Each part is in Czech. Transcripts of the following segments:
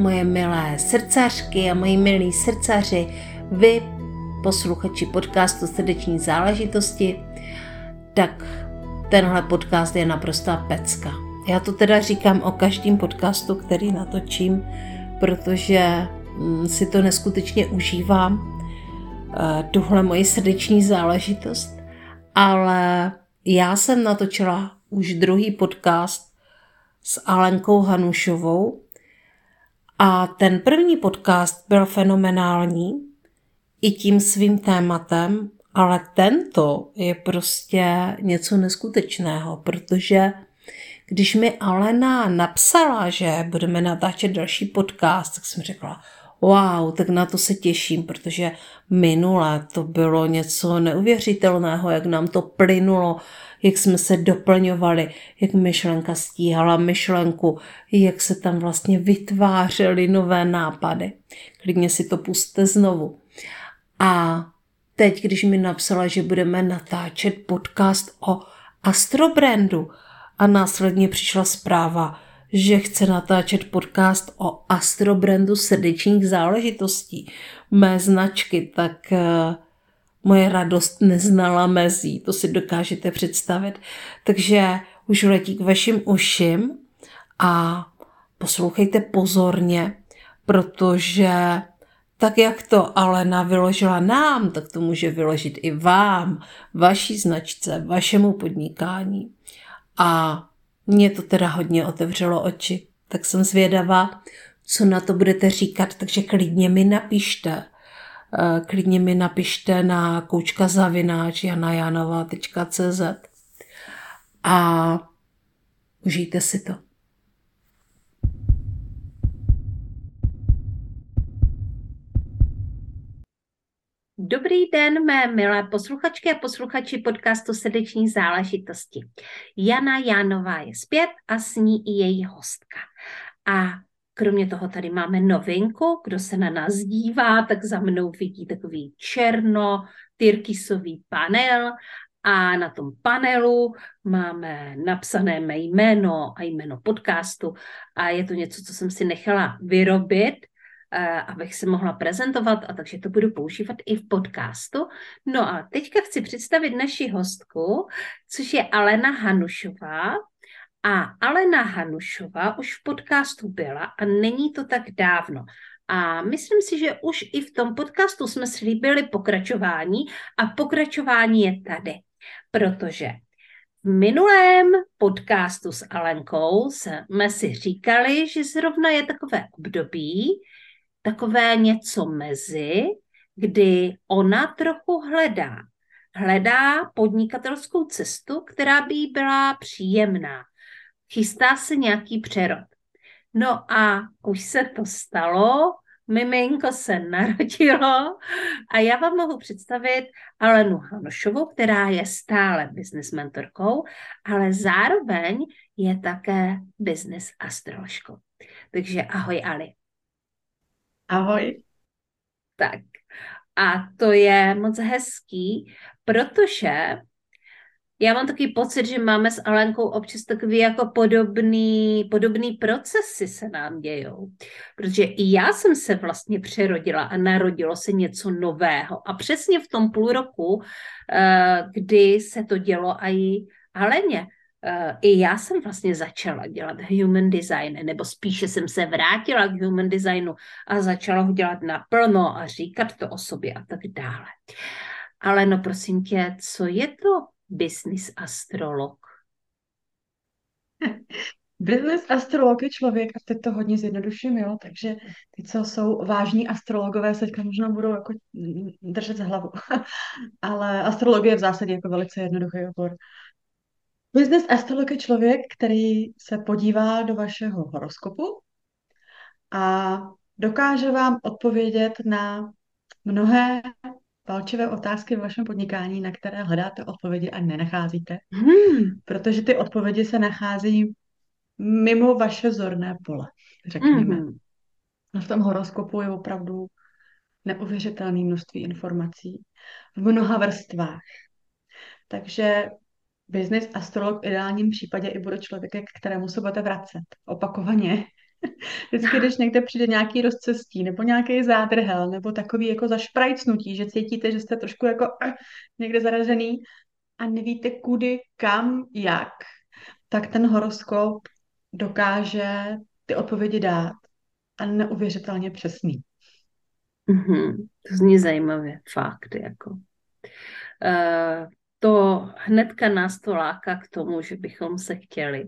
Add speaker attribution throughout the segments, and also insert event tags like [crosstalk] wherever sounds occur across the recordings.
Speaker 1: moje milé srdcařky a moji milí srdcaři, vy, posluchači podcastu Srdeční záležitosti, tak tenhle podcast je naprostá pecka. Já to teda říkám o každém podcastu, který natočím, protože mm, si to neskutečně užívám, eh, tuhle moji srdeční záležitost, ale já jsem natočila už druhý podcast s Alenkou Hanušovou a ten první podcast byl fenomenální i tím svým tématem, ale tento je prostě něco neskutečného, protože když mi Alena napsala, že budeme natáčet další podcast, tak jsem řekla, wow, tak na to se těším, protože minule to bylo něco neuvěřitelného, jak nám to plynulo, jak jsme se doplňovali, jak myšlenka stíhala myšlenku, jak se tam vlastně vytvářely nové nápady. Klidně si to puste znovu. A teď, když mi napsala, že budeme natáčet podcast o Astrobrandu a následně přišla zpráva, že chce natáčet podcast o Astrobrandu srdečních záležitostí, mé značky, tak uh, moje radost neznala mezí, to si dokážete představit. Takže už letí k vašim uším a poslouchejte pozorně, protože tak jak to Alena vyložila nám, tak to může vyložit i vám, vaší značce, vašemu podnikání. A mě to teda hodně otevřelo oči, tak jsem zvědavá, co na to budete říkat, takže klidně mi napište. Eh, klidně mi napište na koučka zavináč janajanova.cz a užijte si to. Dobrý den, mé milé posluchačky a posluchači podcastu Srdeční záležitosti. Jana Jánová je zpět a s ní i její hostka. A kromě toho tady máme novinku, kdo se na nás dívá, tak za mnou vidí takový černo, tyrkysový panel a na tom panelu máme napsané mé jméno a jméno podcastu a je to něco, co jsem si nechala vyrobit Eh, abych se mohla prezentovat a takže to budu používat i v podcastu. No a teďka chci představit naši hostku, což je Alena Hanušová. A Alena Hanušová už v podcastu byla a není to tak dávno. A myslím si, že už i v tom podcastu jsme slíbili pokračování a pokračování je tady, protože v minulém podcastu s Alenkou jsme si říkali, že zrovna je takové období, takové něco mezi, kdy ona trochu hledá. Hledá podnikatelskou cestu, která by jí byla příjemná. Chystá se nějaký přerod. No a už se to stalo, miminko se narodilo a já vám mohu představit Alenu Hanošovou, která je stále business mentorkou, ale zároveň je také business astroložkou. Takže ahoj Ali.
Speaker 2: Ahoj.
Speaker 1: Tak. A to je moc hezký, protože já mám takový pocit, že máme s Alenkou občas takový jako podobný, podobný procesy se nám dějou. Protože i já jsem se vlastně přerodila a narodilo se něco nového. A přesně v tom půl roku, eh, kdy se to dělo i Aleně, Uh, i já jsem vlastně začala dělat human design, nebo spíše jsem se vrátila k human designu a začala ho dělat naplno a říkat to o sobě a tak dále. Ale no prosím tě, co je to business astrolog? [laughs]
Speaker 2: Business astrolog je člověk, a teď to hodně zjednoduším, jo, takže ty, co jsou vážní astrologové, se teďka možná budou jako držet za hlavu. [laughs] Ale astrologie je v zásadě jako velice jednoduchý obor. Business astrolog je člověk, který se podívá do vašeho horoskopu a dokáže vám odpovědět na mnohé palčivé otázky v vašem podnikání, na které hledáte odpovědi a nenacházíte, hmm. protože ty odpovědi se nachází mimo vaše zorné pole, řekněme. Hmm. No v tom horoskopu je opravdu neuvěřitelné množství informací v mnoha vrstvách. Takže business astrolog v ideálním případě i bude člověk, k kterému se budete vracet opakovaně Vždycky, když někde přijde nějaký rozcestí, nebo nějaký zádrhel, nebo takový jako zašprajcnutí, že cítíte, že jste trošku jako uh, někde zaražený a nevíte kudy, kam, jak, tak ten horoskop dokáže ty odpovědi dát a neuvěřitelně přesný.
Speaker 1: Mm-hmm. To zní zajímavě, fakt, jako. Uh, to hnedka nás to láká k tomu, že bychom se chtěli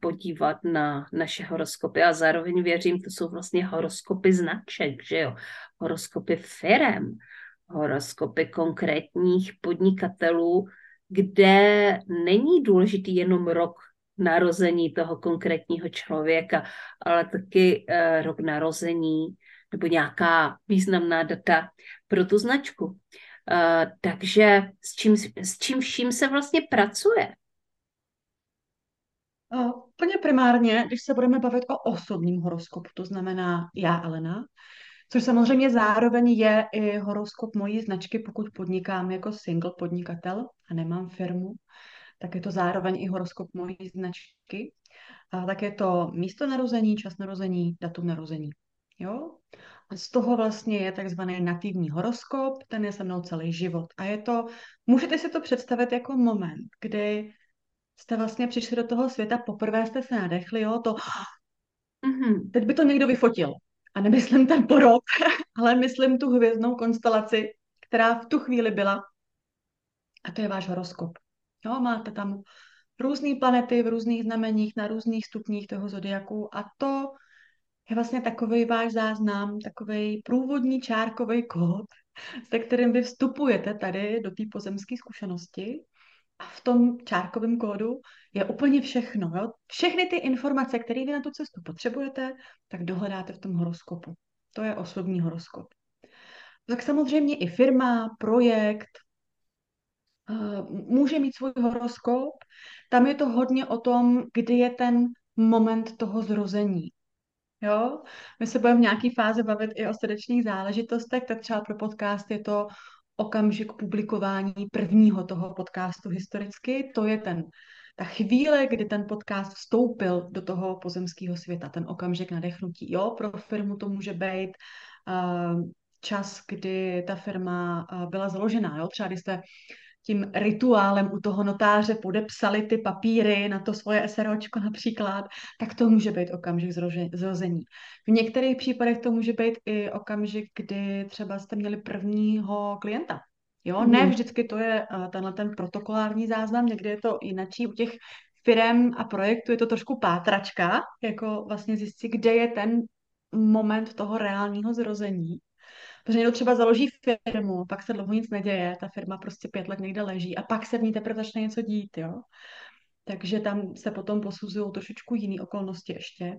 Speaker 1: podívat na naše horoskopy a zároveň věřím, to jsou vlastně horoskopy značek, že jo, horoskopy firem, horoskopy konkrétních podnikatelů, kde není důležitý jenom rok narození toho konkrétního člověka, ale taky uh, rok narození nebo nějaká významná data pro tu značku. Uh, takže s čím, s čím vším se vlastně pracuje?
Speaker 2: Uh, úplně primárně, když se budeme bavit o osobním horoskopu, to znamená já, Elena, což samozřejmě zároveň je i horoskop mojí značky, pokud podnikám jako single podnikatel a nemám firmu, tak je to zároveň i horoskop mojí značky. A tak je to místo narození, čas narození, datum narození. Jo? A z toho vlastně je takzvaný nativní horoskop, ten je se mnou celý život. A je to, můžete si to představit jako moment, kdy jste vlastně přišli do toho světa, poprvé jste se nadechli, jo, to mm-hmm. teď by to někdo vyfotil. A nemyslím ten porod, [laughs] ale myslím tu hvězdnou konstelaci, která v tu chvíli byla. A to je váš horoskop. Jo, máte tam různé planety v různých znameních, na různých stupních toho zodiaku a to je vlastně takový váš záznam, takový průvodní čárkový kód, se kterým vy vstupujete tady do té pozemské zkušenosti a v tom čárkovém kódu je úplně všechno. Jo? Všechny ty informace, které vy na tu cestu potřebujete, tak dohledáte v tom horoskopu. To je osobní horoskop. Tak samozřejmě i firma, projekt, eh, může mít svůj horoskop. Tam je to hodně o tom, kdy je ten moment toho zrození. Jo? My se budeme v nějaké fázi bavit i o srdečních záležitostech, tak třeba pro podcast je to okamžik publikování prvního toho podcastu historicky. To je ten ta chvíle, kdy ten podcast vstoupil do toho pozemského světa, ten okamžik nadechnutí. Jo, pro firmu to může být uh, čas, kdy ta firma uh, byla založená. Jo? Třeba když jste tím rituálem u toho notáře podepsali ty papíry na to svoje SROčko například, tak to může být okamžik zrození. V některých případech to může být i okamžik, kdy třeba jste měli prvního klienta. Jo, mm. ne vždycky to je uh, tenhle ten protokolární záznam, někdy je to jinačí. U těch firem a projektů je to trošku pátračka, jako vlastně zjistit, kde je ten moment toho reálního zrození. Protože někdo třeba založí firmu, pak se dlouho nic neděje, ta firma prostě pět let někde leží a pak se v ní teprve začne něco dít, jo. Takže tam se potom posuzují trošičku jiné okolnosti ještě.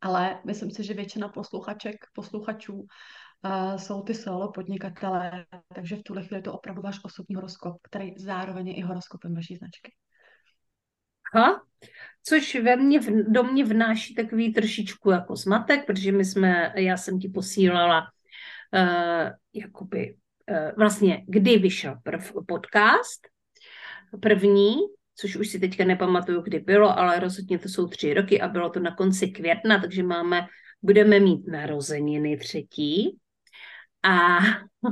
Speaker 2: Ale myslím si, že většina posluchaček, posluchačů uh, jsou ty solo podnikatelé, takže v tuhle chvíli je to opravdu váš osobní horoskop, který zároveň je i horoskopem vaší značky.
Speaker 1: Aha, což ve mně, do mě vnáší takový trošičku jako zmatek, protože my jsme, já jsem ti posílala jakoby, uh, vlastně, kdy vyšel prv podcast, první, což už si teďka nepamatuju, kdy bylo, ale rozhodně to jsou tři roky a bylo to na konci května, takže máme, budeme mít narozeniny třetí. A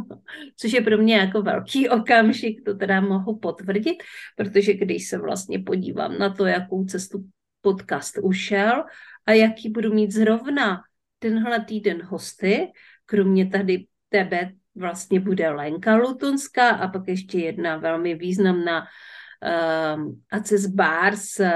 Speaker 1: [laughs] což je pro mě jako velký okamžik, to teda mohu potvrdit, protože když se vlastně podívám na to, jakou cestu podcast ušel a jaký budu mít zrovna tenhle týden hosty, kromě tady tebe vlastně bude Lenka Lutonská a pak ještě jedna velmi významná um, Aces Bars, uh,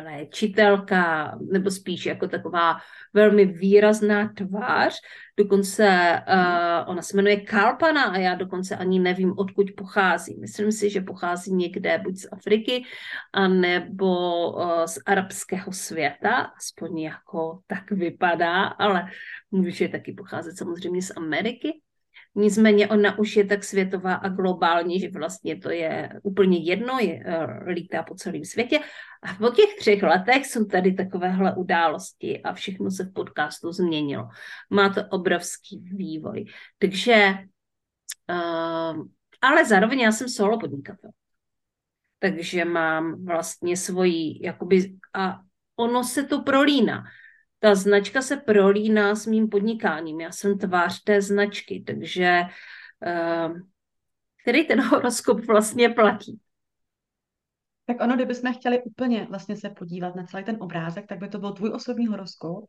Speaker 1: léčitelka, nebo spíš jako taková velmi výrazná tvář. Dokonce uh, ona se jmenuje Kalpana a já dokonce ani nevím, odkud pochází. Myslím si, že pochází někde buď z Afriky, anebo uh, z arabského světa, aspoň jako tak vypadá, ale může taky pocházet samozřejmě z Ameriky. Nicméně ona už je tak světová a globální, že vlastně to je úplně jedno, je, uh, lítá po celém světě. A po těch třech letech jsou tady takovéhle události a všechno se v podcastu změnilo. Má to obrovský vývoj. Takže, uh, ale zároveň já jsem solo podnikatel. Takže mám vlastně svoji, jakoby, a ono se to prolíná. Ta značka se prolíná s mým podnikáním. Já jsem tvář té značky, takže uh, který ten horoskop vlastně platí?
Speaker 2: Tak ono, kdybychom chtěli úplně vlastně se podívat na celý ten obrázek, tak by to byl tvůj osobní horoskop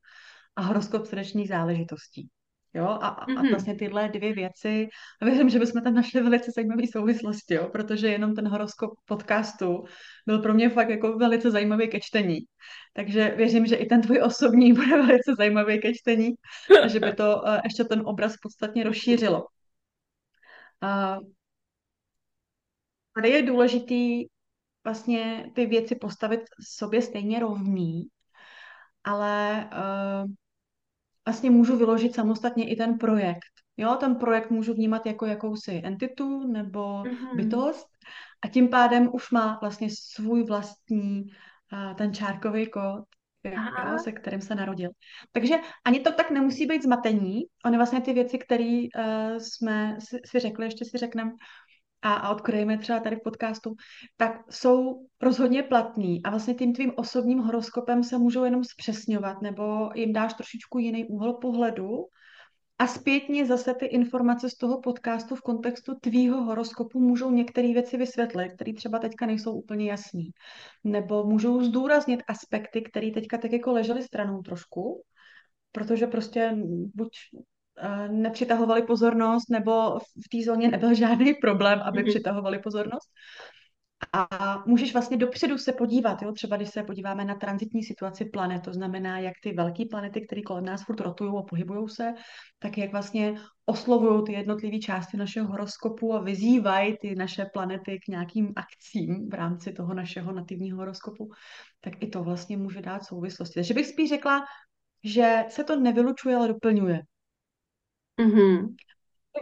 Speaker 2: a horoskop srdečních záležitostí. Jo, a, a
Speaker 1: Mhm.
Speaker 2: vlastně tyhle dvě věci, a věřím, že bychom tam našli velice zajímavé souvislosti, jo, protože jenom ten horoskop podcastu byl pro mě fakt jako velice zajímavý ke čtení. Takže věřím, že i ten tvůj osobní [laughs] bude velice zajímavý ke čtení a že by to uh, [laughs] ještě ten obraz podstatně rozšířilo. A tady je důležitý vlastně ty věci postavit sobě stejně rovný, ale uh, vlastně můžu vyložit samostatně i ten projekt. Jo, ten projekt můžu vnímat jako jakousi entitu nebo
Speaker 1: Mhm.
Speaker 2: bytost a tím pádem už má vlastně svůj vlastní uh, ten čárkový kód, jo, se kterým se narodil. Takže ani to tak nemusí být zmatení. Ony vlastně ty věci, které uh, jsme si, si řekli, ještě si řekneme, a, a odkryjeme třeba tady v podcastu, tak jsou rozhodně platný a vlastně tím tvým osobním horoskopem se můžou jenom zpřesňovat nebo jim dáš trošičku jiný úhel pohledu a zpětně zase ty informace z toho podcastu v kontextu tvýho horoskopu můžou některé věci vysvětlit, které třeba teďka nejsou úplně jasný. Nebo můžou zdůraznit aspekty, které teďka tak jako ležely stranou trošku, protože prostě buď nepřitahovali pozornost, nebo v té zóně nebyl [laughs] žádný problém, aby mm-hmm. přitahovali pozornost. A můžeš vlastně dopředu se podívat, jo? třeba když se podíváme na transitní situaci planet, to znamená, jak ty velké planety, které kolem nás furt rotují a pohybují se, tak jak vlastně oslovují ty jednotlivé části našeho horoskopu a vyzývají ty naše planety k nějakým akcím v rámci toho našeho nativního horoskopu, tak i to vlastně může dát souvislosti. Takže bych spíš řekla, že se to nevylučuje, ale doplňuje.
Speaker 1: Mm-hmm.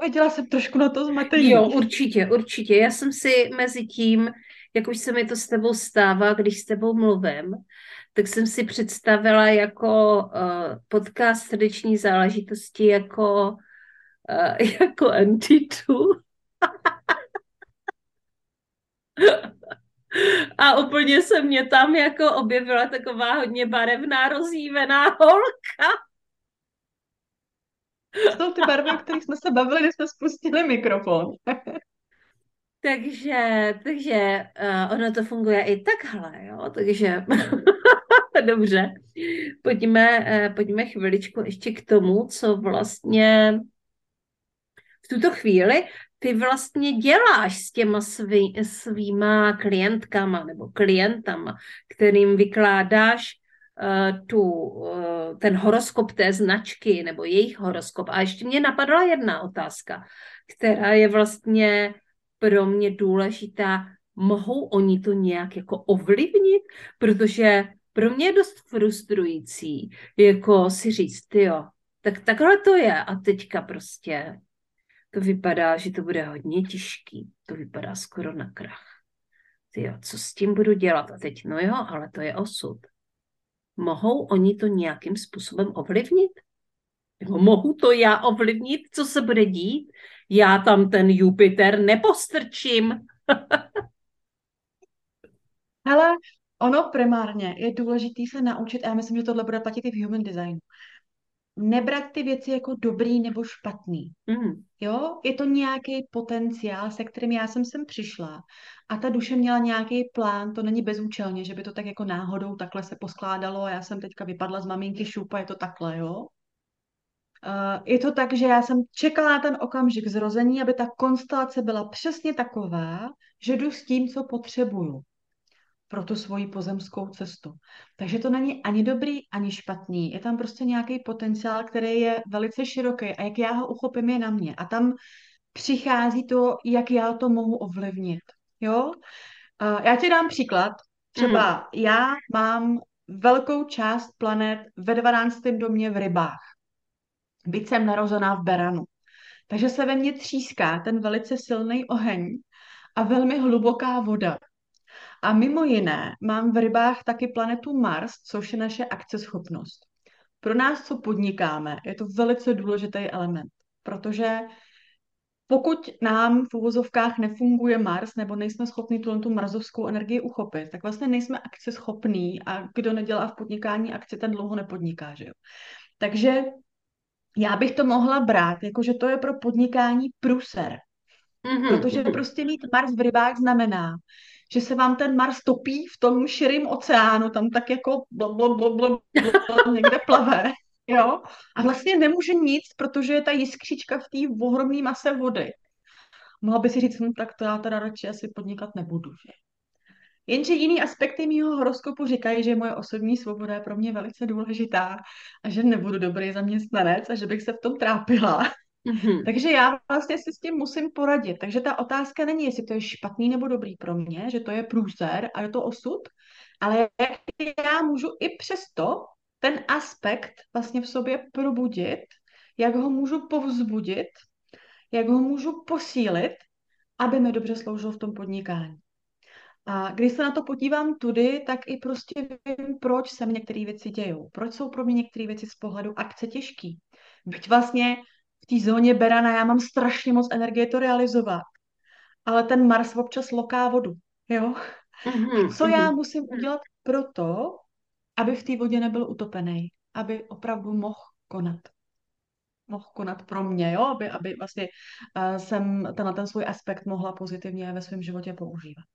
Speaker 2: Viděla jsem trošku na to zmatení.
Speaker 1: Jo, určitě, určitě. Já jsem si mezi tím, jak už se mi to s tebou stává, když s tebou mluvím, tak jsem si představila jako uh, podcast srdeční záležitosti jako, uh, [laughs] jako entitu. A úplně se mě tam jako objevila taková hodně barevná, rozjívená holka.
Speaker 2: Jsou ty barvy, o kterých jsme se bavili, když jsme spustili mikrofon. [laughs]
Speaker 1: takže, takže uh, ono to funguje i takhle, jo, takže [laughs] dobře. Pojďme, uh, pojďme chviličku ještě k tomu, co vlastně v tuto chvíli ty vlastně děláš s těma svý, svýma klientkama nebo klientama, kterým vykládáš tu, uh, ten horoskop té značky nebo jejich horoskop. A ještě mě napadla jedna otázka, která je vlastně pro mě důležitá. Mohou oni to nějak jako ovlivnit? Protože pro mě je dost frustrující, jako si říct, jo, tak takhle to je a teďka prostě to vypadá, že to bude hodně těžký. To vypadá skoro na krach. Ty jo, co s tím budu dělat? A teď, no jo, ale to je osud. Mohou oni to nějakým způsobem ovlivnit? Nebo mohu to já ovlivnit, co se bude dít? Já tam ten Jupiter nepostrčím. [laughs]
Speaker 2: Ale ono primárně je důležité se naučit, a já myslím, že tohle bude platit i v human designu, nebrat ty věci jako dobrý nebo špatný.
Speaker 1: Mm.
Speaker 2: Jo, je to nějaký potenciál, se kterým já jsem sem přišla a ta duše měla nějaký plán, to není bezúčelně, že by to tak jako náhodou takhle se poskládalo a já jsem teďka vypadla z maminky šupa, je to takhle, jo. Uh, je to tak, že já jsem čekala na ten okamžik zrození, aby ta konstelace byla přesně taková, že jdu s tím, co potřebuju pro tu svoji pozemskou cestu. Takže to není ani dobrý, ani špatný. Je tam prostě nějaký potenciál, který je velice široký a jak já ho uchopím, je na mě. A tam přichází to, jak já to mohu ovlivnit. Jo? Já ti dám příklad. Třeba mm. já mám velkou část planet ve 12. domě v rybách. Byť jsem narozená v Beranu. Takže se ve mně tříská ten velice silný oheň a velmi hluboká voda. A mimo jiné mám v rybách taky planetu Mars, což je naše akceschopnost. Pro nás, co podnikáme, je to velice důležitý element, protože pokud nám v uvozovkách nefunguje Mars, nebo nejsme schopni tu, tu marzovskou energii uchopit, tak vlastně nejsme akce schopný a kdo nedělá v podnikání akce, ten dlouho nepodniká, že jo. Takže já bych to mohla brát, jako že to je pro podnikání pruser. Mm-hmm. Protože prostě mít Mars v rybách znamená, že se vám ten Mars topí v tom širém oceánu, tam tak jako bl, bl, bl, bl, bl, někde plave, [laughs] jo, a vlastně nemůže nic, protože je ta jiskřička v té ohromné mase vody. Mohla by si říct, hm, tak to já teda radši asi podnikat nebudu, že? Jenže jiný aspekty mýho horoskopu říkají, že moje osobní svoboda je pro mě velice důležitá a že nebudu dobrý zaměstnanec a že bych se v tom trápila. Mm-hmm. Takže já vlastně si s tím musím poradit. Takže ta otázka není, jestli to je špatný nebo dobrý pro mě, že to je průzer a je to osud, ale jak já můžu i přesto ten aspekt vlastně v sobě probudit, jak ho můžu povzbudit, jak ho můžu posílit, aby mi dobře sloužil v tom podnikání. A když se na to podívám tudy, tak i prostě vím, proč se mi některé věci dějou. Proč jsou pro mě některé věci z pohledu akce těžký. Byť vlastně té zóně Berana já mám strašně moc energie to realizovat. Ale ten Mars občas loká vodu. Jo? Mm-hmm, A co já mm-hmm. musím udělat pro to, aby v té vodě nebyl utopený, aby opravdu mohl konat mohl konat pro mě, jo? Aby, aby vlastně uh, jsem tenhle ten svůj aspekt mohla pozitivně ve svém životě používat.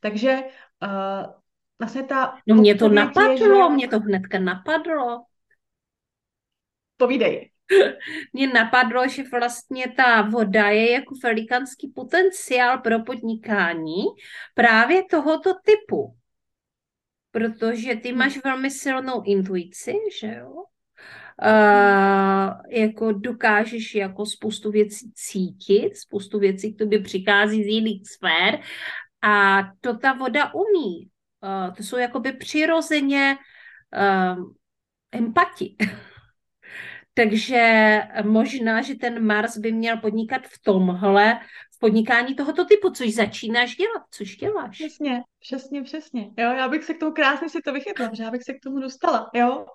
Speaker 2: Takže uh, vlastně ta...
Speaker 1: No mě to napadlo, je, že... mě to hnedka napadlo.
Speaker 2: Povídej. [laughs]
Speaker 1: Mně napadlo, že vlastně ta voda je jako velikánský potenciál pro podnikání právě tohoto typu. Protože ty hm. máš velmi silnou intuici, že jo? Uh, jako dokážeš jako spoustu věcí cítit, spoustu věcí k tobě přichází z jiných sfér a to ta voda umí. Uh, to jsou jakoby přirozeně uh, empati. [laughs] Takže možná, že ten Mars by měl podnikat v tomhle, v podnikání tohoto typu, což začínáš dělat, což děláš.
Speaker 2: Přesně, přesně, přesně. Jo, já bych se k tomu krásně si to vychytla, že já bych se k tomu dostala. Jo,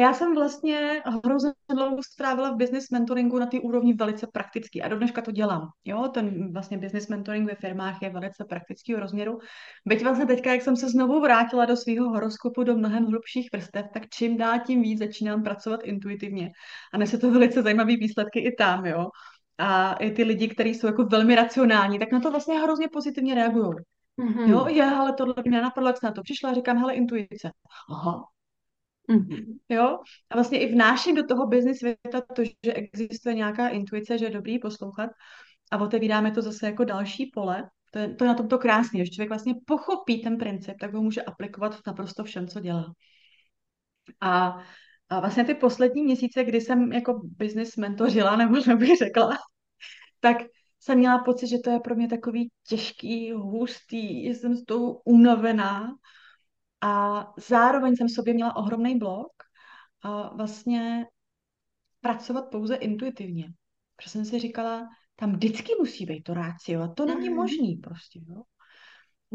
Speaker 2: já jsem vlastně hrozně dlouho strávila v business mentoringu na té úrovni velice praktický a do dneška to dělám. Jo, ten vlastně business mentoring ve firmách je velice praktického rozměru. Byť vlastně teďka, jak jsem se znovu vrátila do svého horoskopu do mnohem hlubších vrstev, tak čím dál tím víc začínám pracovat intuitivně. A nese to velice zajímavé výsledky i tam, jo. A i ty lidi, kteří jsou jako velmi racionální, tak na to vlastně hrozně pozitivně reagují. Mm-hmm. Jo, je, ale tohle mě nenapadlo, jak jsem na to přišla, říkám, hele, intuice. Aha, Mm-hmm. Jo? A vlastně i vnáším do toho business světa to, že existuje nějaká intuice, že je dobrý poslouchat a otevíráme to zase jako další pole. To je, to je na tomto krásně, že člověk vlastně pochopí ten princip, tak ho může aplikovat v naprosto všem, co dělá. A, a vlastně ty poslední měsíce, kdy jsem jako business mentořila, nebo [laughs] bych řekla, tak jsem měla pocit, že to je pro mě takový těžký, hustý, že jsem z toho unavená, a zároveň jsem v sobě měla ohromný blok a vlastně pracovat pouze intuitivně. Protože jsem si říkala, tam vždycky musí být to rácio a to není mm. možný prostě. Jo?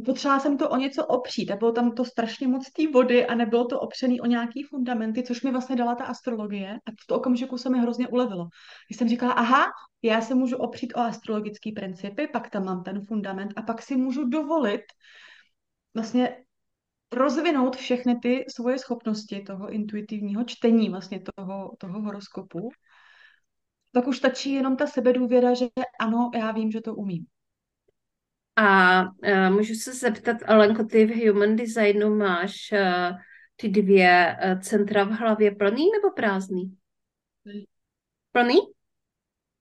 Speaker 2: Potřebovala jsem to o něco opřít a bylo tam to strašně moc té vody a nebylo to opřený o nějaký fundamenty, což mi vlastně dala ta astrologie a v to okamžiku se mi hrozně ulevilo. Když jsem říkala, aha, já se můžu opřít o astrologické principy, pak tam mám ten fundament a pak si můžu dovolit vlastně rozvinout všechny ty svoje schopnosti toho intuitivního čtení vlastně toho, toho horoskopu, tak už stačí jenom ta sebedůvěra, že ano, já vím, že to umím.
Speaker 1: A uh, můžu se zeptat, Alenko, ty v Human Designu máš uh, ty dvě uh, centra v hlavě plný nebo prázdný? Plný?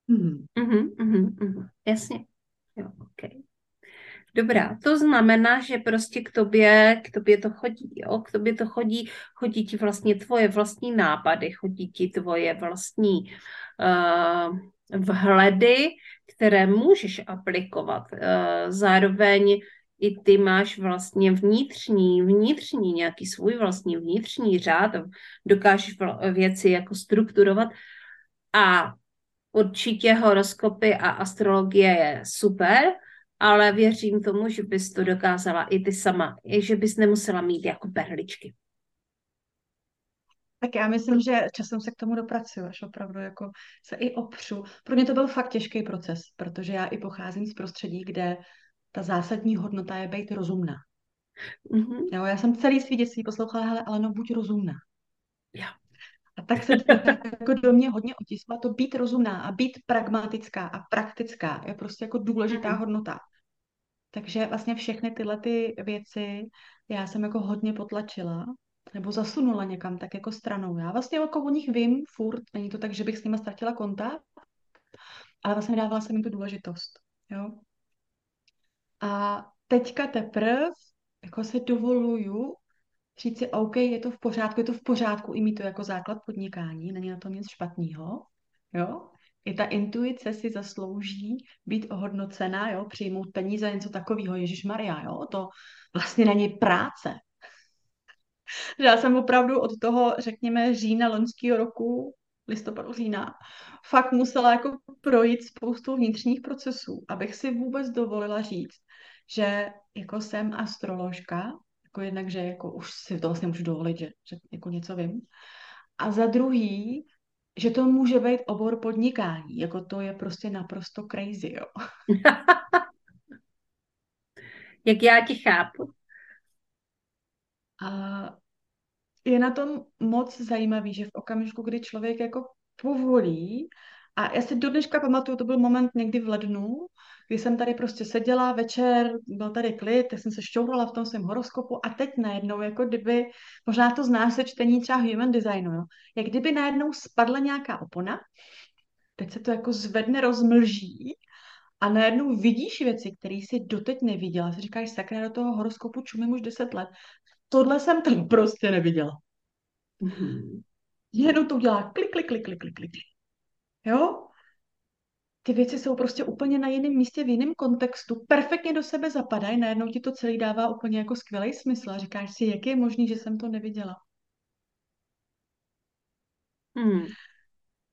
Speaker 1: Mm. Uh-huh, uh-huh, uh-huh. Jasně. Jo, okay. Dobrá, to znamená, že prostě k tobě, k tobě to chodí, jo? K tobě to chodí, chodí ti vlastně tvoje vlastní nápady, chodí ti tvoje vlastní uh, vhledy, které můžeš aplikovat. Uh, zároveň i ty máš vlastně vnitřní, vnitřní, nějaký svůj vlastní vnitřní řád, dokážeš věci jako strukturovat a určitě horoskopy a astrologie je super, ale věřím tomu, že bys to dokázala i ty sama, i že bys nemusela mít jako perličky.
Speaker 2: Tak já myslím, že časem se k tomu dopracuju, až opravdu jako se i opřu. Pro mě to byl fakt těžký proces, protože já i pocházím z prostředí, kde ta zásadní hodnota je být rozumná. Mm-hmm. Jo, já jsem celý svý dětství poslouchala, hele, ale no buď rozumná.
Speaker 1: Jo.
Speaker 2: A tak se jako do mě hodně otiskla, to být rozumná a být pragmatická a praktická je prostě jako důležitá mm-hmm. hodnota. Takže vlastně všechny tyhle ty věci já jsem jako hodně potlačila nebo zasunula někam tak jako stranou. Já vlastně jako o nich vím furt, není to tak, že bych s nimi ztratila kontakt, ale vlastně dávala jsem jim tu důležitost. Jo? A teďka teprve jako se dovoluju říct si, OK, je to v pořádku, je to v pořádku i mít to jako základ podnikání, není na tom nic špatného, jo. I ta intuice si zaslouží být ohodnocená, jo, přijmout peníze, něco takového, Ježíš Maria, jo, to vlastně není práce. Já jsem opravdu od toho, řekněme, října loňského roku, listopadu, října, fakt musela jako projít spoustu vnitřních procesů, abych si vůbec dovolila říct, že jako jsem astroložka, jako jednak, že jako už si to vlastně můžu dovolit, že, že jako něco vím. A za druhý, že to může být obor podnikání. Jako to je prostě naprosto crazy, jo. [laughs]
Speaker 1: Jak já ti chápu.
Speaker 2: A je na tom moc zajímavý, že v okamžiku, kdy člověk jako povolí, a já si do dneška pamatuju, to byl moment někdy v lednu, kdy jsem tady prostě seděla večer, byl tady klid, tak jsem se šťourala v tom svém horoskopu a teď najednou, jako kdyby, možná to znáš se čtení třeba human designu, jo? jak kdyby najednou spadla nějaká opona, teď se to jako zvedne, rozmlží a najednou vidíš věci, které jsi doteď neviděla. Si říkáš, sakra, do toho horoskopu čumím už 10 let. Tohle jsem tam prostě neviděla. Mm-hmm. Jenom to udělá klik, klik, klik, klik, klik, klik. Jo? ty věci jsou prostě úplně na jiném místě, v jiném kontextu, perfektně do sebe zapadají, najednou ti to celý dává úplně jako skvělý smysl a říkáš si, jak je možný, že jsem to neviděla. Hmm.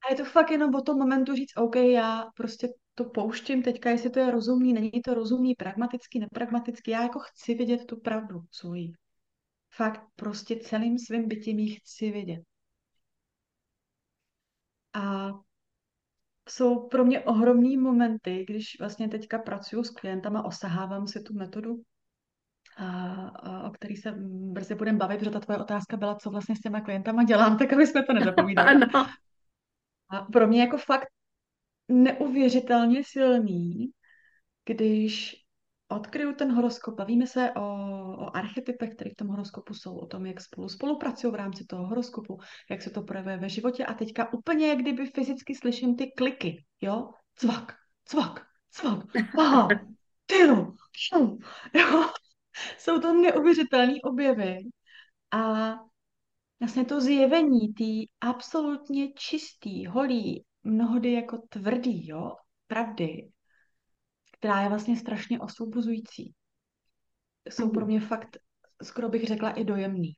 Speaker 2: A je to fakt jenom o tom momentu říct, OK, já prostě to pouštím teďka, jestli to je rozumný, není to rozumný, pragmatický, nepragmatický, já jako chci vidět tu pravdu svoji. Fakt prostě celým svým bytím ji chci vidět. A jsou pro mě ohromný momenty, když vlastně teďka pracuju s klientama, osahávám si tu metodu, a, a, o který se brzy budeme bavit, protože ta tvoje otázka byla, co vlastně s těma klientama dělám, tak aby jsme to [laughs] nezapomínali. ano. A pro mě jako fakt neuvěřitelně silný, když odkryju ten horoskop, bavíme se o, o archetypech, které v tom horoskopu jsou, o tom, jak spolu spolupracují v rámci toho horoskopu, jak se to projevuje ve životě. A teďka úplně jak kdyby fyzicky slyším ty kliky, jo, cvak, cvak, cvak, aha, tyjo, jo, [laughs] jsou to neuvěřitelné objevy. A vlastně to zjevení, ty absolutně čistý, holý, mnohdy jako tvrdý, jo, pravdy, která je vlastně strašně osvobozující. Jsou mm. pro mě fakt, skoro bych řekla, i dojemný.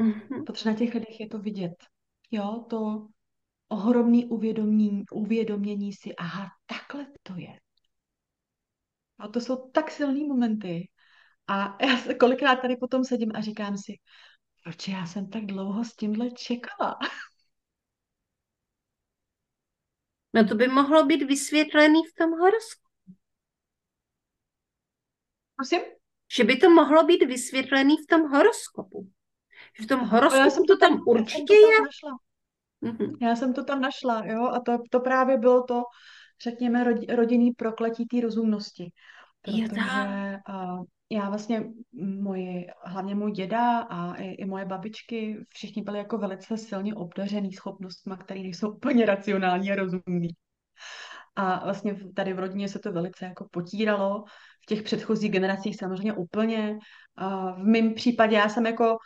Speaker 2: Mm-hmm. Protože na těch lidech je to vidět. Jo, to ohromný uvědomění, uvědomění si, aha, takhle to je. A to jsou tak silný momenty. A [laughs] já se kolikrát tady potom sedím a říkám si, proč já jsem tak dlouho s tímhle čekala? [laughs]
Speaker 1: No to by mohlo být vysvětlený v tom horoskopu.
Speaker 2: Prosím?
Speaker 1: Že by to mohlo být vysvětlený v tom horoskopu. V tom horoskopu já jsem to tam, určitě
Speaker 2: já je. Tam našla. Mm-hmm. Já jsem to tam našla, jo, a to, to právě bylo to, řekněme, rodinný prokletí té rozumnosti. Protože uh, já vlastně, moji, hlavně můj děda a i, i moje babičky, všichni byli jako velice silně obdařený schopnostmi, které nejsou úplně racionální a rozumní. A vlastně tady v rodině se to velice jako potíralo, v těch předchozích generacích samozřejmě úplně. A v mém případě já jsem jako,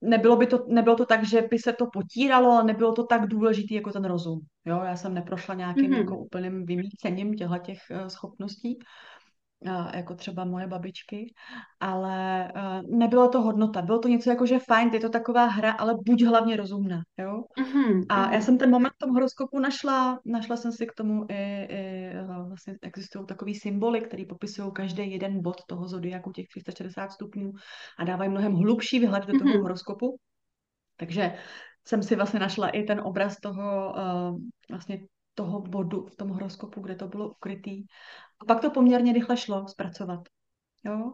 Speaker 2: nebylo, by to, nebylo to tak, že by se to potíralo, ale nebylo to tak důležitý jako ten rozum. Jo, já jsem neprošla nějakým mm-hmm. jako úplným vymícením těchto těch eh, schopností jako třeba moje babičky, ale nebylo to hodnota. Bylo to něco jako, že fajn, je to taková hra, ale buď hlavně rozumná, jo? Mm-hmm. A já mhm. jsem ten moment v tom horoskopu našla, našla jsem si k tomu i, i vlastně existují takový symboly, které popisují každý jeden bod toho zodiaku, těch 360 stupňů a dávají mnohem hlubší výhled do toho mm-hmm. horoskopu. Takže jsem si vlastně našla i ten obraz toho, uh, vlastně toho bodu v tom horoskopu, kde to bylo ukrytý. A pak to poměrně rychle šlo zpracovat. Jo?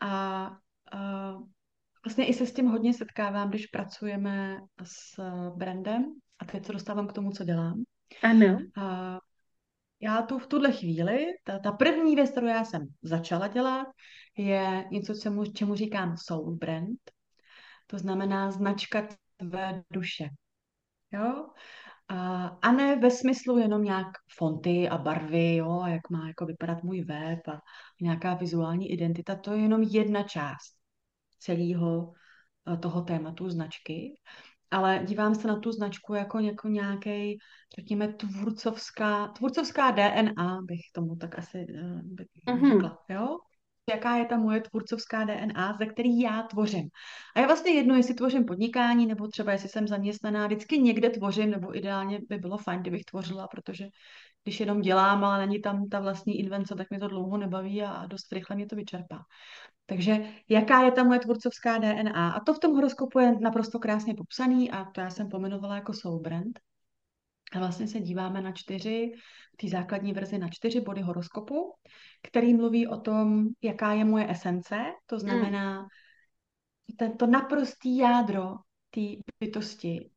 Speaker 2: A uh, vlastně i se s tím hodně setkávám, když pracujeme s brandem a teď se dostávám k tomu, co dělám.
Speaker 1: Ano.
Speaker 2: A já tu v tuhle chvíli, ta, ta první věc, kterou já jsem začala dělat, je něco, čemu, čemu říkám soul brand. To znamená značka tvé duše. Jo? A, ne ve smyslu jenom nějak fonty a barvy, jo, a jak má jako vypadat můj web a nějaká vizuální identita. To je jenom jedna část celého eh, toho tématu značky ale dívám se na tu značku jako, jako nějaký, řekněme, tvůrcovská, tvůrcovská DNA, bych tomu tak asi uh, bych mm-hmm. řekla, jo? Jaká je ta moje tvůrcovská DNA, ze který já tvořím. A je vlastně jedno, jestli tvořím podnikání, nebo třeba jestli jsem zaměstnaná, vždycky někde tvořím, nebo ideálně by bylo fajn, kdybych tvořila, protože když jenom dělám, ale není tam ta vlastní invence, tak mě to dlouho nebaví a dost rychle mě to vyčerpá. Takže jaká je ta moje tvůrcovská DNA? A to v tom horoskopu je naprosto krásně popsaný a to já jsem pomenovala jako soul brand. A vlastně se díváme na čtyři, v té základní verzi na čtyři body horoskopu, který mluví o tom, jaká je moje esence, to znamená mm. tento naprostý jádro té bytosti,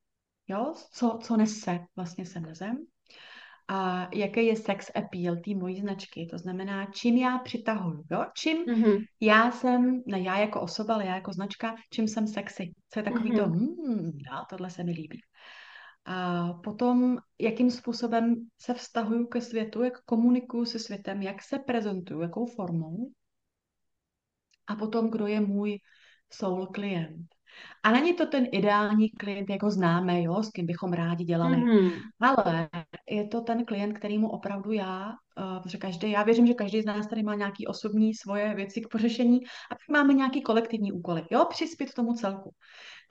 Speaker 2: jo? Co, co nese vlastně sem na zem a jaký je sex appeal té mojí značky. To znamená, čím já přitahuju, jo? čím mm-hmm. já jsem, ne já jako osoba, ale já jako značka, čím jsem sexy. Co je takový mm-hmm. to, hmm, já, tohle se mi líbí. A potom, jakým způsobem se vztahuju ke světu, jak komunikuju se světem, jak se prezentuju, jakou formou. A potom, kdo je můj soul klient. A není to ten ideální klient, jako známe, jo, s kým bychom rádi dělali. Mm-hmm. Ale je to ten klient, kterýmu opravdu já, uh, protože každý, já věřím, že každý z nás tady má nějaký osobní svoje věci k pořešení a pak máme nějaký kolektivní úkoly, jo, přispět tomu celku.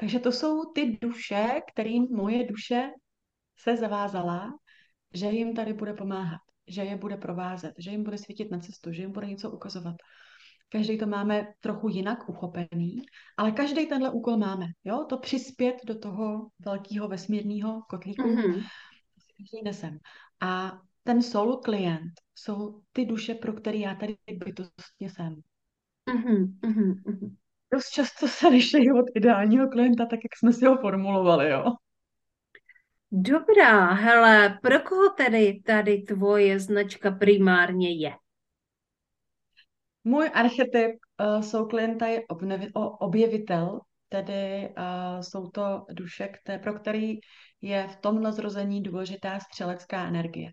Speaker 2: Takže to jsou ty duše, kterým moje duše se zavázala, že jim tady bude pomáhat, že je bude provázet, že jim bude svítit na cestu, že jim bude něco ukazovat. Každý to máme trochu jinak uchopený, ale každý tenhle úkol máme. Jo? To přispět do toho velkého vesmírného kotlíku, mm-hmm. každý nesem. A ten soul klient jsou ty duše, pro které já tady bytostně jsem. Mm-hmm, mm-hmm. Dost často se liší od ideálního klienta, tak jak jsme si ho formulovali, jo.
Speaker 1: Dobrá, hele, pro koho tedy tady tvoje značka primárně je?
Speaker 2: Můj archetyp uh, jsou klienta je obnevi, objevitel, tedy uh, jsou to duše, které, pro který je v tomhle zrození důležitá střelecká energie.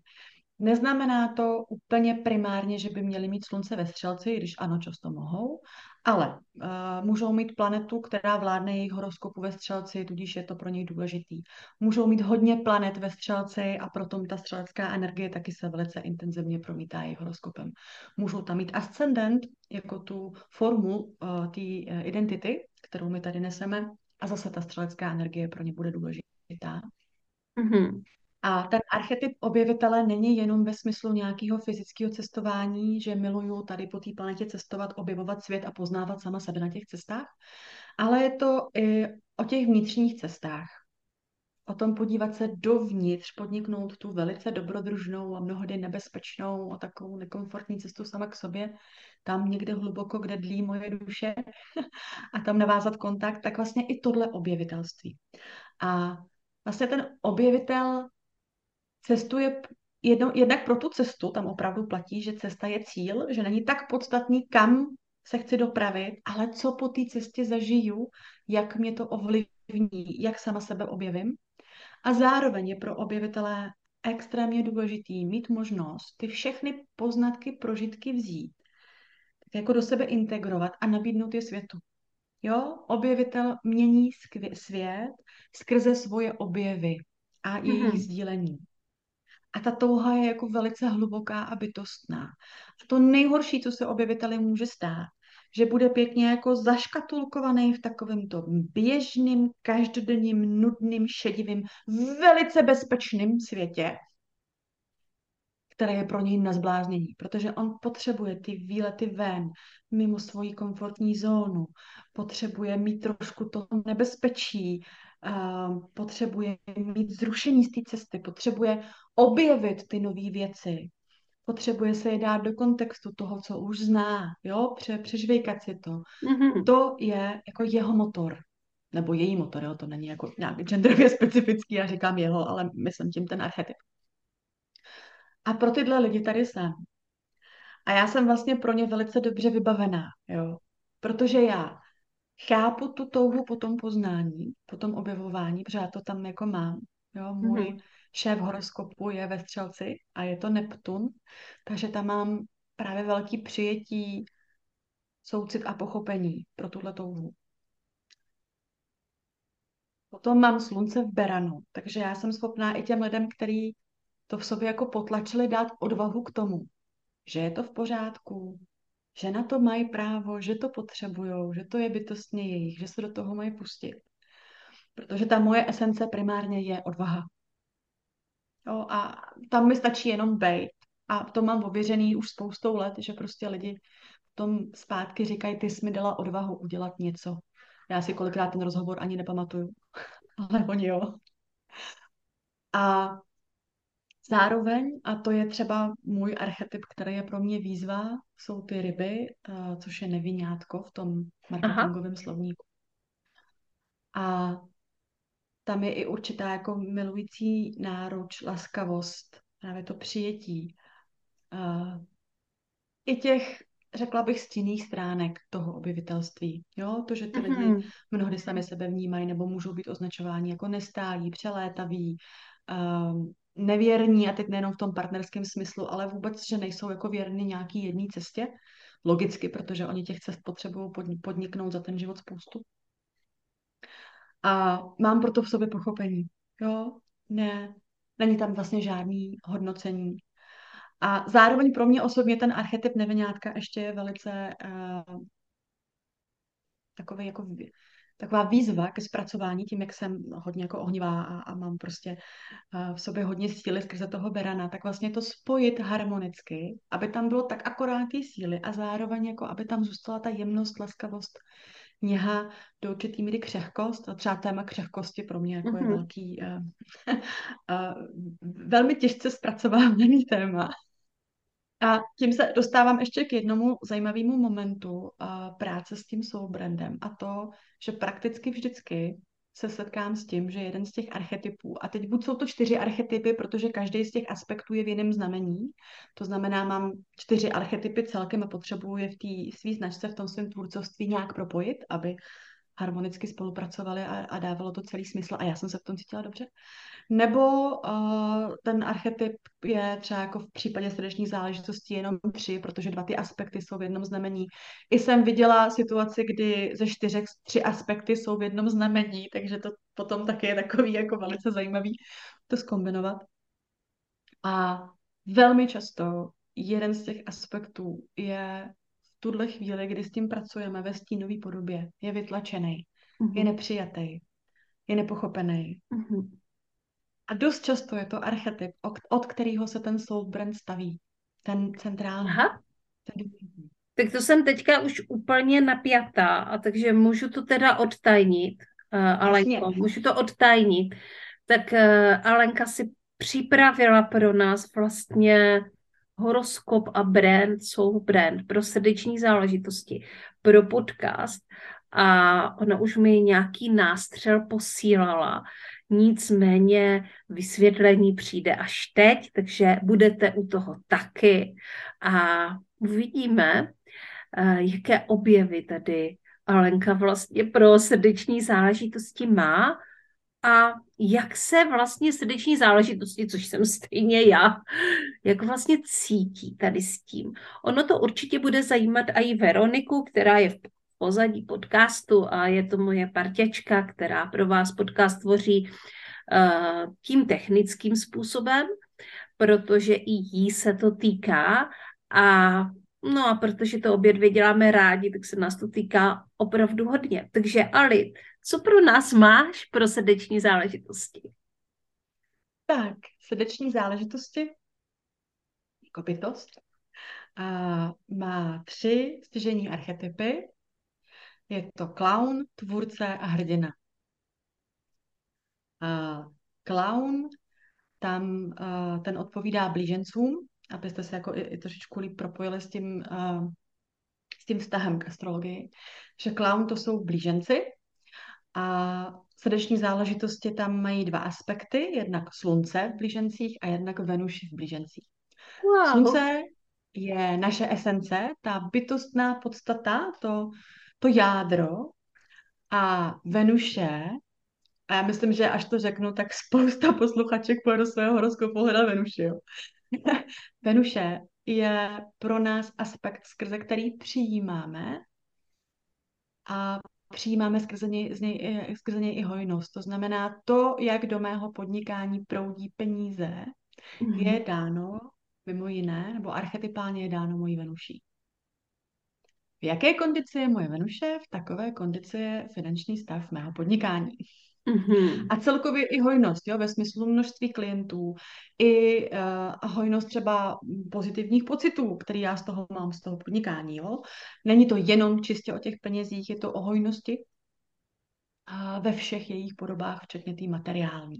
Speaker 2: Neznamená to úplně primárně, že by měli mít slunce ve střelci, když ano, často mohou, ale uh, můžou mít planetu, která vládne jejich horoskopu ve střelci, tudíž je to pro něj důležitý. Můžou mít hodně planet ve střelci a proto ta střelecká energie taky se velice intenzivně promítá jejich horoskopem. Můžou tam mít ascendent jako tu formu uh, té uh, identity, kterou my tady neseme a zase ta střelecká energie pro ně bude důležitá. Mm-hmm. A ten archetyp objevitele není jenom ve smyslu nějakého fyzického cestování, že miluju tady po té planetě cestovat, objevovat svět a poznávat sama sebe na těch cestách, ale je to i o těch vnitřních cestách. O tom podívat se dovnitř, podniknout tu velice dobrodružnou a mnohdy nebezpečnou a takovou nekomfortní cestu sama k sobě, tam někde hluboko, kde dlí moje duše [laughs] a tam navázat kontakt, tak vlastně i tohle objevitelství. A vlastně ten objevitel cestuje jedno, jednak pro tu cestu, tam opravdu platí, že cesta je cíl, že není tak podstatný, kam se chci dopravit, ale co po té cestě zažiju, jak mě to ovlivní, jak sama sebe objevím. A zároveň je pro objevitele extrémně důležitý mít možnost ty všechny poznatky, prožitky vzít, tak jako do sebe integrovat a nabídnout je světu. Jo, objevitel mění svět skrze svoje objevy a jejich mm-hmm. sdílení. A ta touha je jako velice hluboká a bytostná. A to nejhorší, co se objeviteli může stát, že bude pěkně jako zaškatulkovaný v takovém to běžným, každodenním, nudným, šedivým, velice bezpečným světě, které je pro něj na zbláznění, protože on potřebuje ty výlety ven, mimo svoji komfortní zónu, potřebuje mít trošku to nebezpečí, uh, potřebuje mít zrušení z té cesty, potřebuje objevit ty nové věci, potřebuje se je dát do kontextu toho, co už zná, jo, Pře, přežvejkat si to. Mm-hmm. To je jako jeho motor, nebo její motor, jo, to není jako nějak genderově specifický, já říkám jeho, ale myslím tím ten archetyp. A pro tyhle lidi tady jsem. A já jsem vlastně pro ně velice dobře vybavená, jo. Protože já chápu tu touhu po tom poznání, po tom objevování, protože já to tam jako mám. Jo, můj mm-hmm. šéf horoskopu je ve střelci a je to Neptun, takže tam mám právě velký přijetí, soucit a pochopení pro tuhle touhu. Potom mám slunce v Beranu, takže já jsem schopná i těm lidem, kteří to v sobě jako potlačili, dát odvahu k tomu, že je to v pořádku, že na to mají právo, že to potřebují, že to je bytostně jejich, že se do toho mají pustit. Protože ta moje esence primárně je odvaha. Jo, a tam mi stačí jenom bejt. A to mám ověřený už spoustou let, že prostě lidi v tom zpátky říkají, ty jsi mi dala odvahu udělat něco. Já si kolikrát ten rozhovor ani nepamatuju, [laughs] ale oni jo. A Zároveň, a to je třeba můj archetyp, který je pro mě výzva, jsou ty ryby, což je nevinátko v tom marketingovém Aha. slovníku. A tam je i určitá jako milující náruč, laskavost, právě to přijetí. Uh, I těch, řekla bych, stinných stránek toho objevitelství. Jo? To, že ty lidi mm-hmm. mnohdy sami sebe vnímají nebo můžou být označováni jako nestálí, přelétaví, um, nevěrní, a teď nejenom v tom partnerském smyslu, ale vůbec, že nejsou jako věrní nějaký jedné cestě, logicky, protože oni těch cest potřebují podniknout za ten život spoustu. A mám proto v sobě pochopení. Jo, ne, není tam vlastně žádný hodnocení. A zároveň pro mě osobně ten archetyp nevinátka ještě je velice uh, takový jako taková výzva ke zpracování, tím, jak jsem hodně jako ohnivá a, a mám prostě v sobě hodně síly skrze toho berana, tak vlastně to spojit harmonicky, aby tam bylo tak akorát ty síly a zároveň jako aby tam zůstala ta jemnost, laskavost, něha do určitý míry křehkost a třeba téma křehkosti pro mě jako mm-hmm. je mhm. velký, uh, uh, [laughs] velmi těžce zpracovávaný téma. A tím se dostávám ještě k jednomu zajímavému momentu uh, práce s tím soulbrandem. A to, že prakticky vždycky se setkám s tím, že jeden z těch archetypů, a teď buď jsou to čtyři archetypy, protože každý z těch aspektů je v jiném znamení, to znamená, mám čtyři archetypy celkem a potřebuji je v té své značce, v tom svém tvůrcovství nějak propojit, aby harmonicky spolupracovali a, a dávalo to celý smysl a já jsem se v tom cítila dobře. Nebo uh, ten archetyp je třeba jako v případě srdečních záležitostí jenom tři, protože dva ty aspekty jsou v jednom znamení. I jsem viděla situaci, kdy ze čtyřek tři aspekty jsou v jednom znamení, takže to potom taky je takový jako velice zajímavý to skombinovat. A velmi často jeden z těch aspektů je tuhle chvíli, kdy s tím pracujeme ve stínové podobě, je vytlačený, mm-hmm. je nepřijatý, je nepochopený. Mm-hmm a dost často je to archetyp, od kterého se ten soul brand staví. Ten centrální. Aha. Ten...
Speaker 1: Tak to jsem teďka už úplně napjatá, a takže můžu to teda odtajnit, uh, Alenko, můžu to odtajnit. Tak uh, Alenka si připravila pro nás vlastně horoskop a brand, soul brand pro srdeční záležitosti, pro podcast a ona už mi nějaký nástřel posílala, nicméně vysvětlení přijde až teď, takže budete u toho taky. A uvidíme, eh, jaké objevy tady Alenka vlastně pro srdeční záležitosti má a jak se vlastně srdeční záležitosti, což jsem stejně já, jak vlastně cítí tady s tím. Ono to určitě bude zajímat i Veroniku, která je v pozadí podcastu a je to moje partěčka, která pro vás podcast tvoří uh, tím technickým způsobem, protože i jí se to týká a No a protože to obě dvě děláme rádi, tak se nás to týká opravdu hodně. Takže Ali, co pro nás máš pro srdeční záležitosti?
Speaker 2: Tak, srdeční záležitosti jako bytost a má tři stěžení archetypy. Je to klaun, tvůrce a hrdina. Clown, tam uh, ten odpovídá blížencům, abyste se jako i, i trošičku líp propojili s tím, uh, s tím vztahem k astrologii, že clown to jsou blíženci a srdeční záležitosti tam mají dva aspekty, jednak slunce v blížencích a jednak Venuši v blížencích. Wow. Slunce je naše esence, ta bytostná podstata, to, to jádro a Venuše, a já myslím, že až to řeknu, tak spousta posluchaček půjde do svého horoskopu hledat Venuši. Jo. [laughs] Venuše je pro nás aspekt, skrze který přijímáme a přijímáme skrze něj, z něj, skrze něj i hojnost. To znamená, to, jak do mého podnikání proudí peníze, mm-hmm. je dáno mimo jiné, nebo archetypálně je dáno mojí Venuší. V jaké kondici je moje Venuše, v takové kondici je finanční stav mého podnikání. Mm-hmm. A celkově i hojnost, jo, ve smyslu množství klientů, i uh, hojnost třeba pozitivních pocitů, který já z toho mám, z toho podnikání. Jo. Není to jenom čistě o těch penězích, je to o hojnosti a ve všech jejich podobách, včetně té materiální.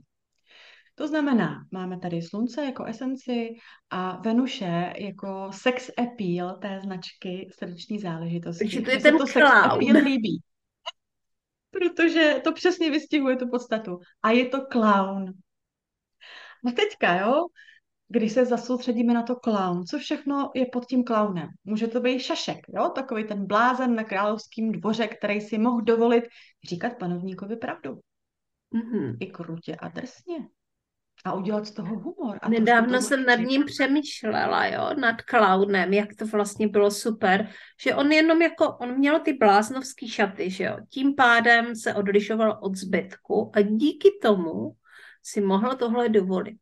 Speaker 2: To znamená, máme tady slunce jako esenci a Venuše jako sex appeal té značky srdeční záležitosti.
Speaker 1: Takže to je ten to sex appeal
Speaker 2: líbí protože to přesně vystihuje tu podstatu. A je to clown. A teďka, jo, když se zasoustředíme na to clown, co všechno je pod tím clownem? Může to být šašek, jo, takový ten blázen na královském dvoře, který si mohl dovolit říkat panovníkovi pravdu. Mm-hmm. I krutě a drsně a udělat z toho humor. A
Speaker 1: Nedávno jsem nad ním přemýšlela, jo, nad clownem, jak to vlastně bylo super, že on jenom jako, on měl ty bláznovský šaty, že jo, tím pádem se odlišoval od zbytku a díky tomu si mohl tohle dovolit.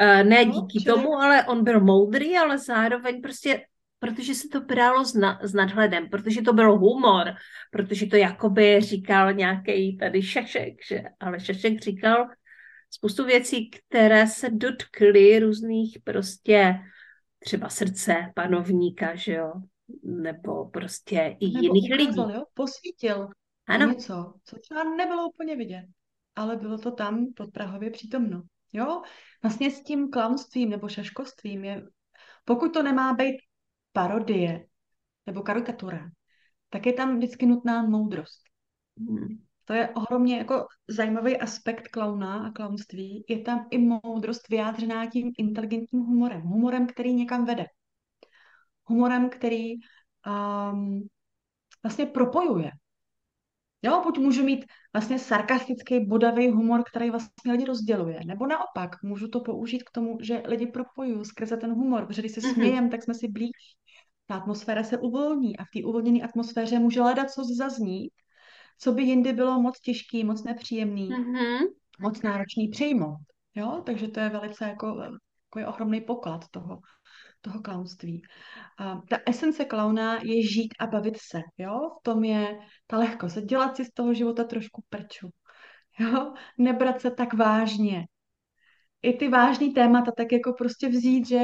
Speaker 1: Uh, ne no, díky čili... tomu, ale on byl moudrý, ale zároveň prostě protože se to bralo s, na, s nadhledem, protože to byl humor, protože to jakoby říkal nějaký tady Šešek, že? ale Šešek říkal, spoustu věcí, které se dotkly různých prostě třeba srdce panovníka, že jo, nebo prostě i nebo jiných ukázal, lidí.
Speaker 2: Jo? Posvítil ano. něco, co třeba nebylo úplně vidět, ale bylo to tam pod Prahově přítomno. Jo? Vlastně s tím klaunstvím nebo šaškovstvím je, pokud to nemá být parodie nebo karikatura, tak je tam vždycky nutná moudrost. Hmm. To je ohromně jako zajímavý aspekt klauna a klaunství. Je tam i moudrost vyjádřená tím inteligentním humorem. Humorem, který někam vede. Humorem, který um, vlastně propojuje. Jo, buď můžu mít vlastně sarkastický, bodavý humor, který vlastně lidi rozděluje, nebo naopak, můžu to použít k tomu, že lidi propojují skrze ten humor, protože když se mm-hmm. smějem, tak jsme si blíž. Ta atmosféra se uvolní a v té uvolněné atmosféře může hledat co zaznít co by jindy bylo moc těžký, moc nepříjemný, mm-hmm. moc náročný přijmout. Jo? Takže to je velice jako, jako je ohromný poklad toho, toho klaunství. A ta esence klauna je žít a bavit se. Jo? V tom je ta lehkost. Dělat si z toho života trošku prču. Jo? Nebrat se tak vážně. I ty vážný témata tak jako prostě vzít, že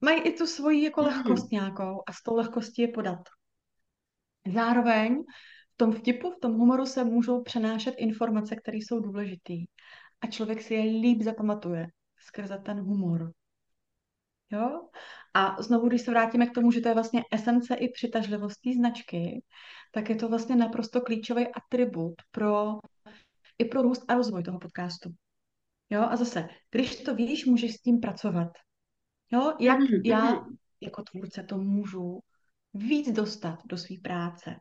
Speaker 2: mají i tu svoji jako mhm. lehkost nějakou a s tou lehkostí je podat. Zároveň v tom vtipu, v tom humoru se můžou přenášet informace, které jsou důležité. A člověk si je líp zapamatuje skrze ten humor. Jo? A znovu, když se vrátíme k tomu, že to je vlastně esence i přitažlivostní značky, tak je to vlastně naprosto klíčový atribut pro, i pro růst a rozvoj toho podcastu. Jo? A zase, když to víš, můžeš s tím pracovat. Jo? Jak já jako tvůrce to můžu víc dostat do své práce,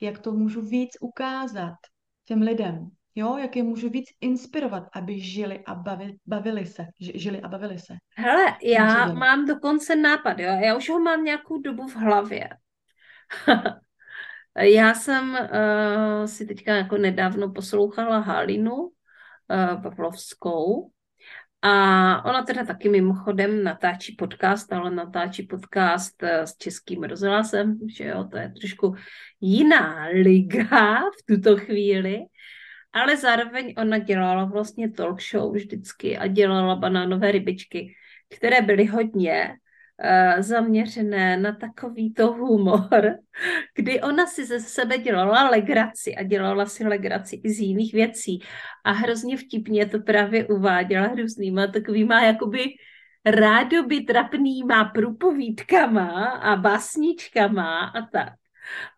Speaker 2: jak to můžu víc ukázat těm lidem, jo, jak je můžu víc inspirovat, aby žili a bavi, bavili se, žili a bavili se.
Speaker 1: Hele, já mám dokonce nápad, jo, já už ho mám nějakou dobu v hlavě. [laughs] já jsem uh, si teďka jako nedávno poslouchala Halinu uh, Pavlovskou a ona teda taky mimochodem natáčí podcast, ale natáčí podcast eh, s českým rozhlasem, že jo, to je trošku jiná liga [laughs] v tuto chvíli, ale zároveň ona dělala vlastně talk show vždycky a dělala banánové rybičky, které byly hodně zaměřené na takovýto humor, [laughs] kdy ona si ze sebe dělala legraci a dělala si legraci i z jiných věcí. A hrozně vtipně to právě uváděla různýma takovýma jakoby rádoby trapnýma průpovídkama a básničkama a tak.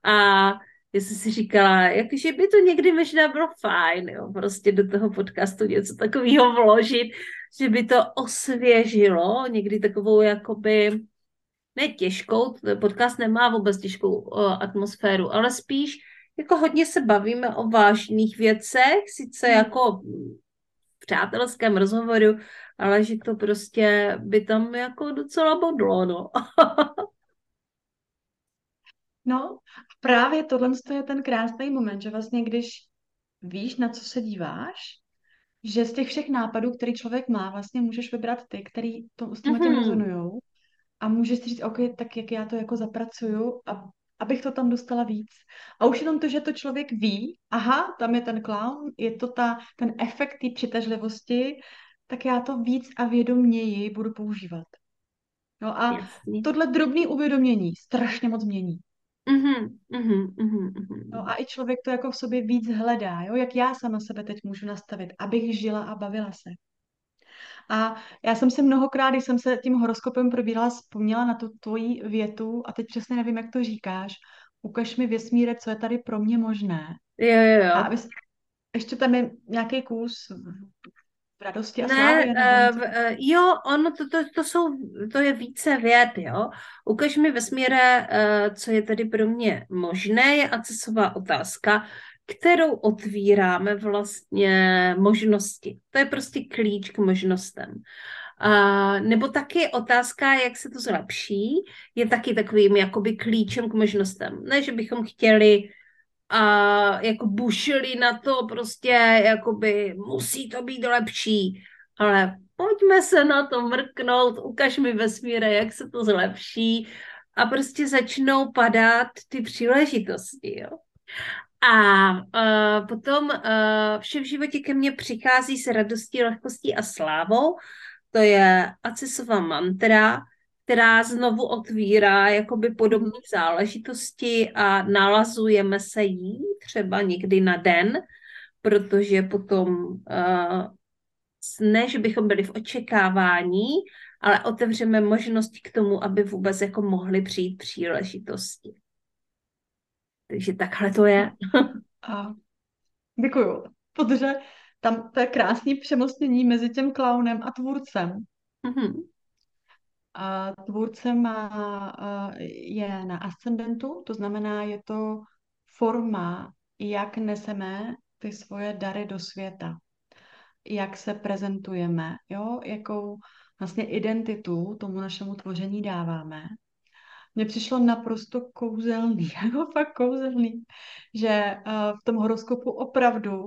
Speaker 1: A já jsem si říkala, jakože by to někdy možná bylo fajn, jo, prostě do toho podcastu něco takového vložit, že by to osvěžilo někdy takovou jakoby, ne těžkou, podcast nemá vůbec těžkou uh, atmosféru, ale spíš jako hodně se bavíme o vážných věcech, sice hmm. jako v přátelském rozhovoru, ale že to prostě by tam jako docela bodlo, no. [laughs]
Speaker 2: no, právě tohle je ten krásný moment, že vlastně když víš, na co se díváš, že z těch všech nápadů, který člověk má, vlastně můžeš vybrat ty, který to, s tím mm-hmm. rezonují a můžeš si říct, OK, tak jak já to jako zapracuju, a, abych to tam dostala víc. A už jenom to, že to člověk ví, aha, tam je ten clown, je to ta, ten efekt té přitažlivosti, tak já to víc a vědoměji budu používat. No a Jasně. tohle drobné uvědomění strašně moc mění. No a i člověk to jako v sobě víc hledá, jo? jak já sama sebe teď můžu nastavit, abych žila a bavila se. A já jsem si mnohokrát, když jsem se tím horoskopem probírala, vzpomněla na tu tvoji větu a teď přesně nevím, jak to říkáš. Ukaž mi vesmíre, co je tady pro mě možné.
Speaker 1: Jo, jo, jo.
Speaker 2: A abys, ještě tam je nějaký kus v radosti a
Speaker 1: ne, slávě? uh, uh, jo, ono to, to, to, jsou, to je více věd, jo. Ukaž mi vesmíre, uh, co je tady pro mě možné, je accesová otázka, kterou otvíráme vlastně možnosti. To je prostě klíč k možnostem. Uh, nebo taky otázka, jak se to zlepší, je taky takovým jakoby klíčem k možnostem. Ne, že bychom chtěli a jako bušili na to prostě, jakoby musí to být lepší, ale pojďme se na to mrknout, ukaž mi vesmíre, jak se to zlepší a prostě začnou padat ty příležitosti, jo. A uh, potom uh, vše v životě ke mně přichází s radostí, lehkostí a slávou. To je Acesova mantra, která znovu otvírá jakoby podobné záležitosti a nalazujeme se jí třeba někdy na den, protože potom uh, ne, že bychom byli v očekávání, ale otevřeme možnosti k tomu, aby vůbec jako mohly přijít příležitosti. Takže takhle to je.
Speaker 2: A děkuju, protože tam to je krásný přemostnění mezi tím klaunem a tvůrcem. Mm-hmm. A tvůrce má, je na ascendentu, to znamená, je to forma, jak neseme ty svoje dary do světa, jak se prezentujeme, jo, jakou vlastně identitu tomu našemu tvoření dáváme. Mně přišlo naprosto kouzelný, jako [laughs] fakt kouzelný, že v tom horoskopu opravdu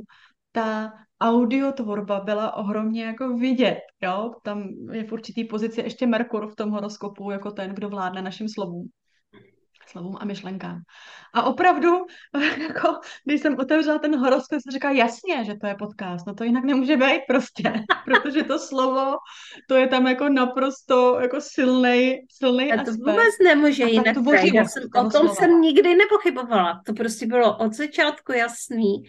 Speaker 2: ta audiotvorba byla ohromně jako vidět, jo, tam je v určitý pozici ještě Merkur v tom horoskopu, jako ten, kdo vládne našim slovům slovům a myšlenkám. A opravdu, [laughs] jako, když jsem otevřela ten horoskop, jsem říkala, jasně, že to je podcast, no to jinak nemůže být prostě, [laughs] protože to slovo, to je tam jako naprosto jako silný, silný
Speaker 1: A to aspekt. vůbec nemůže jinak být. Já jsem, o tom slova. jsem nikdy nepochybovala. To prostě bylo od začátku jasný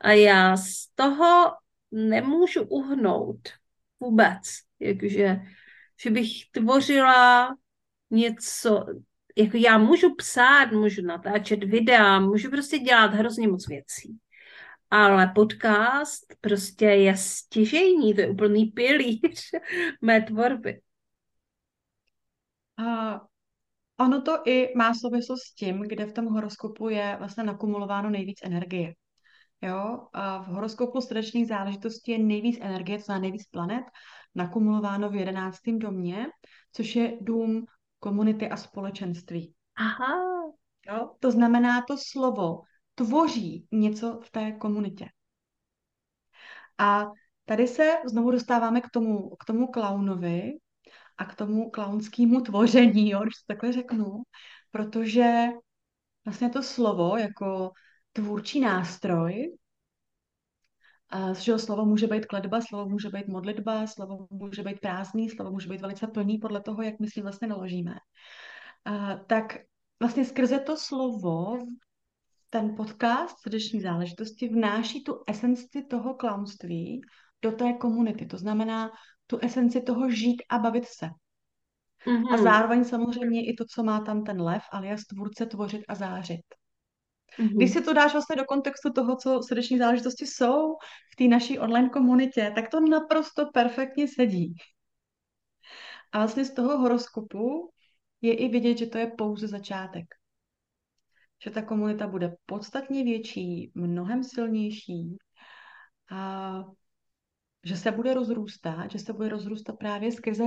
Speaker 1: a já z toho nemůžu uhnout vůbec. Jakože, že bych tvořila něco, jako já můžu psát, můžu natáčet videa, můžu prostě dělat hrozně moc věcí. Ale podcast prostě je stěžejní, to je úplný pilíř [laughs] mé tvorby.
Speaker 2: A ono to i má souvislost s tím, kde v tom horoskopu je vlastně nakumulováno nejvíc energie. Jo? A v horoskopu srdečních záležitostí je nejvíc energie, to znamená nejvíc planet, nakumulováno v jedenáctém domě, což je dům komunity a společenství.
Speaker 1: Aha.
Speaker 2: Jo? To znamená, to slovo tvoří něco v té komunitě. A tady se znovu dostáváme k tomu, k tomu klaunovi a k tomu klaunskému tvoření, jo, když to takhle řeknu, protože vlastně to slovo jako tvůrčí nástroj A že slovo může být kledba, slovo může být modlitba, slovo může být prázdný, slovo může být velice plný podle toho, jak my s ním vlastně naložíme. A, tak vlastně skrze to slovo ten podcast srdeční záležitosti vnáší tu esenci toho klaunství do té komunity. To znamená tu esenci toho žít a bavit se. Mm-hmm. A mhm. zároveň samozřejmě i to, co má tam ten lev, alias tvůrce tvořit a zářit. Mm-hmm. Když si to dáš vlastně do kontextu toho, co srdeční záležitosti jsou v té naší online komunitě, tak to naprosto perfektně sedí. A vlastně z toho horoskopu je i vidět, že to je pouze začátek. Že ta komunita bude podstatně větší, mnohem silnější a že se bude rozrůstat, že se bude rozrůstat právě skrze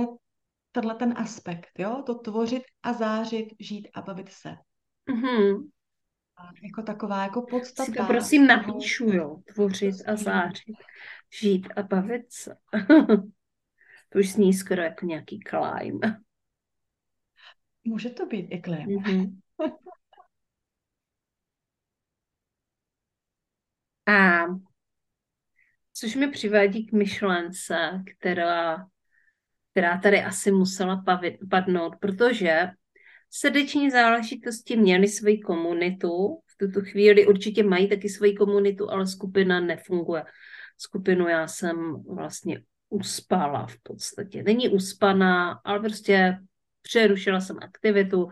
Speaker 2: tenhle ten aspekt, jo? To tvořit a zářit, žít a bavit se. Mm-hmm. Jako taková jako podstata.
Speaker 1: Si to prosím napíšu, jo. Tvořit a zářit, žít a bavit se. [laughs] to už zní skoro jako nějaký climb.
Speaker 2: Může to být i climb. Mm-hmm. [laughs]
Speaker 1: a což mi přivádí k myšlence, která která tady asi musela padnout, protože srdeční záležitosti měly svoji komunitu, v tuto chvíli určitě mají taky svoji komunitu, ale skupina nefunguje. Skupinu já jsem vlastně uspala v podstatě. Není uspaná, ale prostě přerušila jsem aktivitu,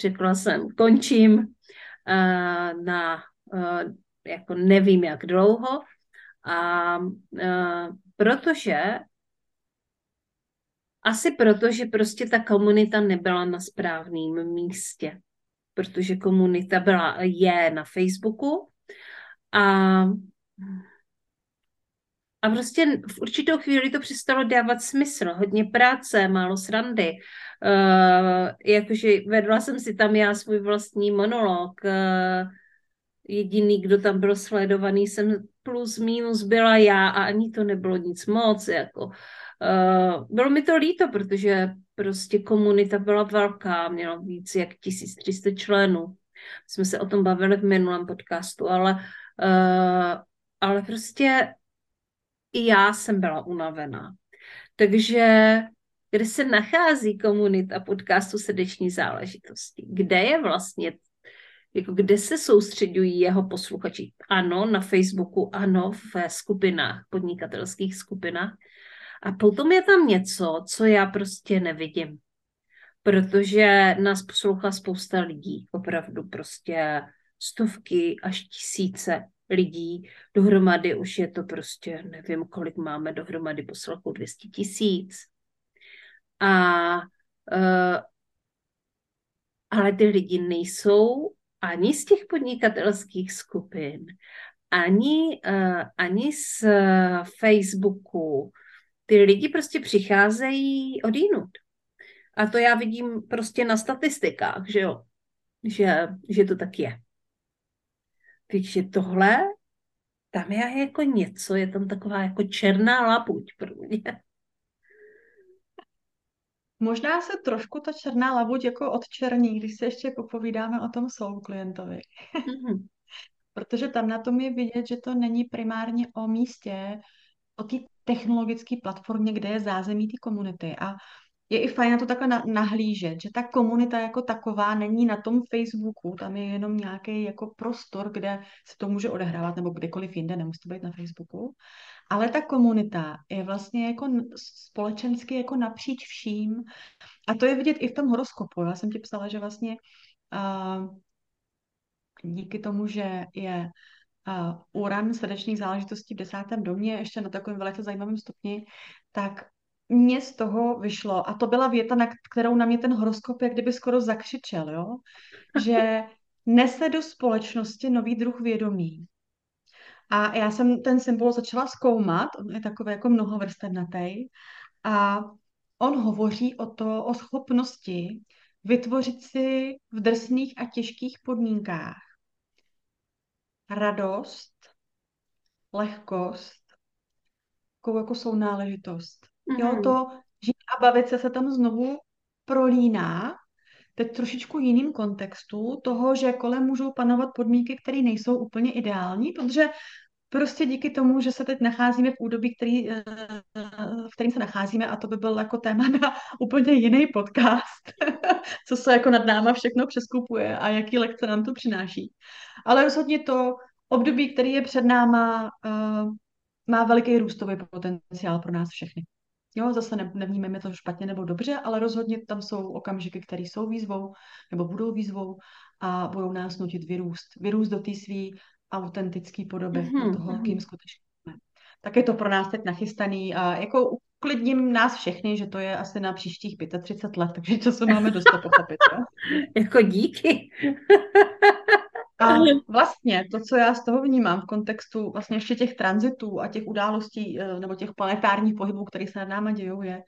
Speaker 1: řekla jsem, končím uh, na uh, jako nevím jak dlouho, a uh, protože asi proto, že prostě ta komunita nebyla na správném místě. Protože komunita byla, je na Facebooku a a prostě v určitou chvíli to přestalo dávat smysl. Hodně práce, málo srandy. Uh, jakože vedla jsem si tam já svůj vlastní monolog. Uh, jediný, kdo tam byl sledovaný, jsem plus minus byla já a ani to nebylo nic moc. Jako. Uh, bylo mi to líto, protože prostě komunita byla velká, měla víc jak 1300 členů. Jsme se o tom bavili v minulém podcastu, ale, uh, ale prostě i já jsem byla unavená. Takže kde se nachází komunita podcastu Srdeční záležitosti? Kde je vlastně, jako kde se soustředují jeho posluchači? Ano, na Facebooku, ano, v skupinách, podnikatelských skupinách, a potom je tam něco, co já prostě nevidím. Protože nás poslouchá spousta lidí, opravdu prostě stovky až tisíce lidí. Dohromady už je to prostě, nevím, kolik máme dohromady poslouchů, 200 tisíc. A uh, ale ty lidi nejsou ani z těch podnikatelských skupin, ani, uh, ani z Facebooku, ty lidi prostě přicházejí od jinut. A to já vidím prostě na statistikách, že jo, že, že to tak je. Takže tohle, tam je jako něco, je tam taková jako černá labuť pro mě.
Speaker 2: Možná se trošku ta černá labuť jako odčerní, když se ještě popovídáme o tom svou klientovi. Mm-hmm. [laughs] Protože tam na tom je vidět, že to není primárně o místě, o té technologické platformě, kde je zázemí té komunity. A je i fajn na to takhle nahlížet, že ta komunita jako taková není na tom Facebooku, tam je jenom nějaký jako prostor, kde se to může odehrávat, nebo kdekoliv jinde, nemusí to být na Facebooku. Ale ta komunita je vlastně jako společensky jako napříč vším. A to je vidět i v tom horoskopu. Já jsem ti psala, že vlastně uh, díky tomu, že je uh, Uran srdečných záležitostí v desátém domě, ještě na takovém velice zajímavém stupni, tak mě z toho vyšlo, a to byla věta, na kterou na mě ten horoskop jak kdyby skoro zakřičel, jo? [laughs] že nese do společnosti nový druh vědomí. A já jsem ten symbol začala zkoumat, on je takový jako mnohovrstevnatý, a on hovoří o to, o schopnosti vytvořit si v drsných a těžkých podmínkách radost, lehkost, takovou jako sounáležitost. Mm-hmm. Jo, mhm. to žít a bavit se se tam znovu prolíná, teď trošičku jiným kontextu toho, že kolem můžou panovat podmínky, které nejsou úplně ideální, protože prostě díky tomu, že se teď nacházíme v údobí, který, eh, v kterém se nacházíme, a to by byl jako téma na [laughs] úplně jiný podcast, [laughs] co se jako nad náma všechno přeskupuje a jaký lekce nám to přináší. Ale rozhodně to období, který je před náma, eh, má veliký růstový potenciál pro nás všechny. Jo, zase ne, nevnímáme to špatně nebo dobře, ale rozhodně tam jsou okamžiky, které jsou výzvou nebo budou výzvou a budou nás nutit vyrůst. Vyrůst do té své autentické podoby, mm-hmm. toho, kým skutečně jsme. Tak je to pro nás teď nachystaný a jako uklidním nás všechny, že to je asi na příštích 35 let, takže času máme dost to pochopit. Jo? [laughs]
Speaker 1: jako díky.
Speaker 2: A vlastně to, co já z toho vnímám v kontextu vlastně ještě těch tranzitů a těch událostí eh, nebo těch planetárních pohybů, které se nad náma dějou, je,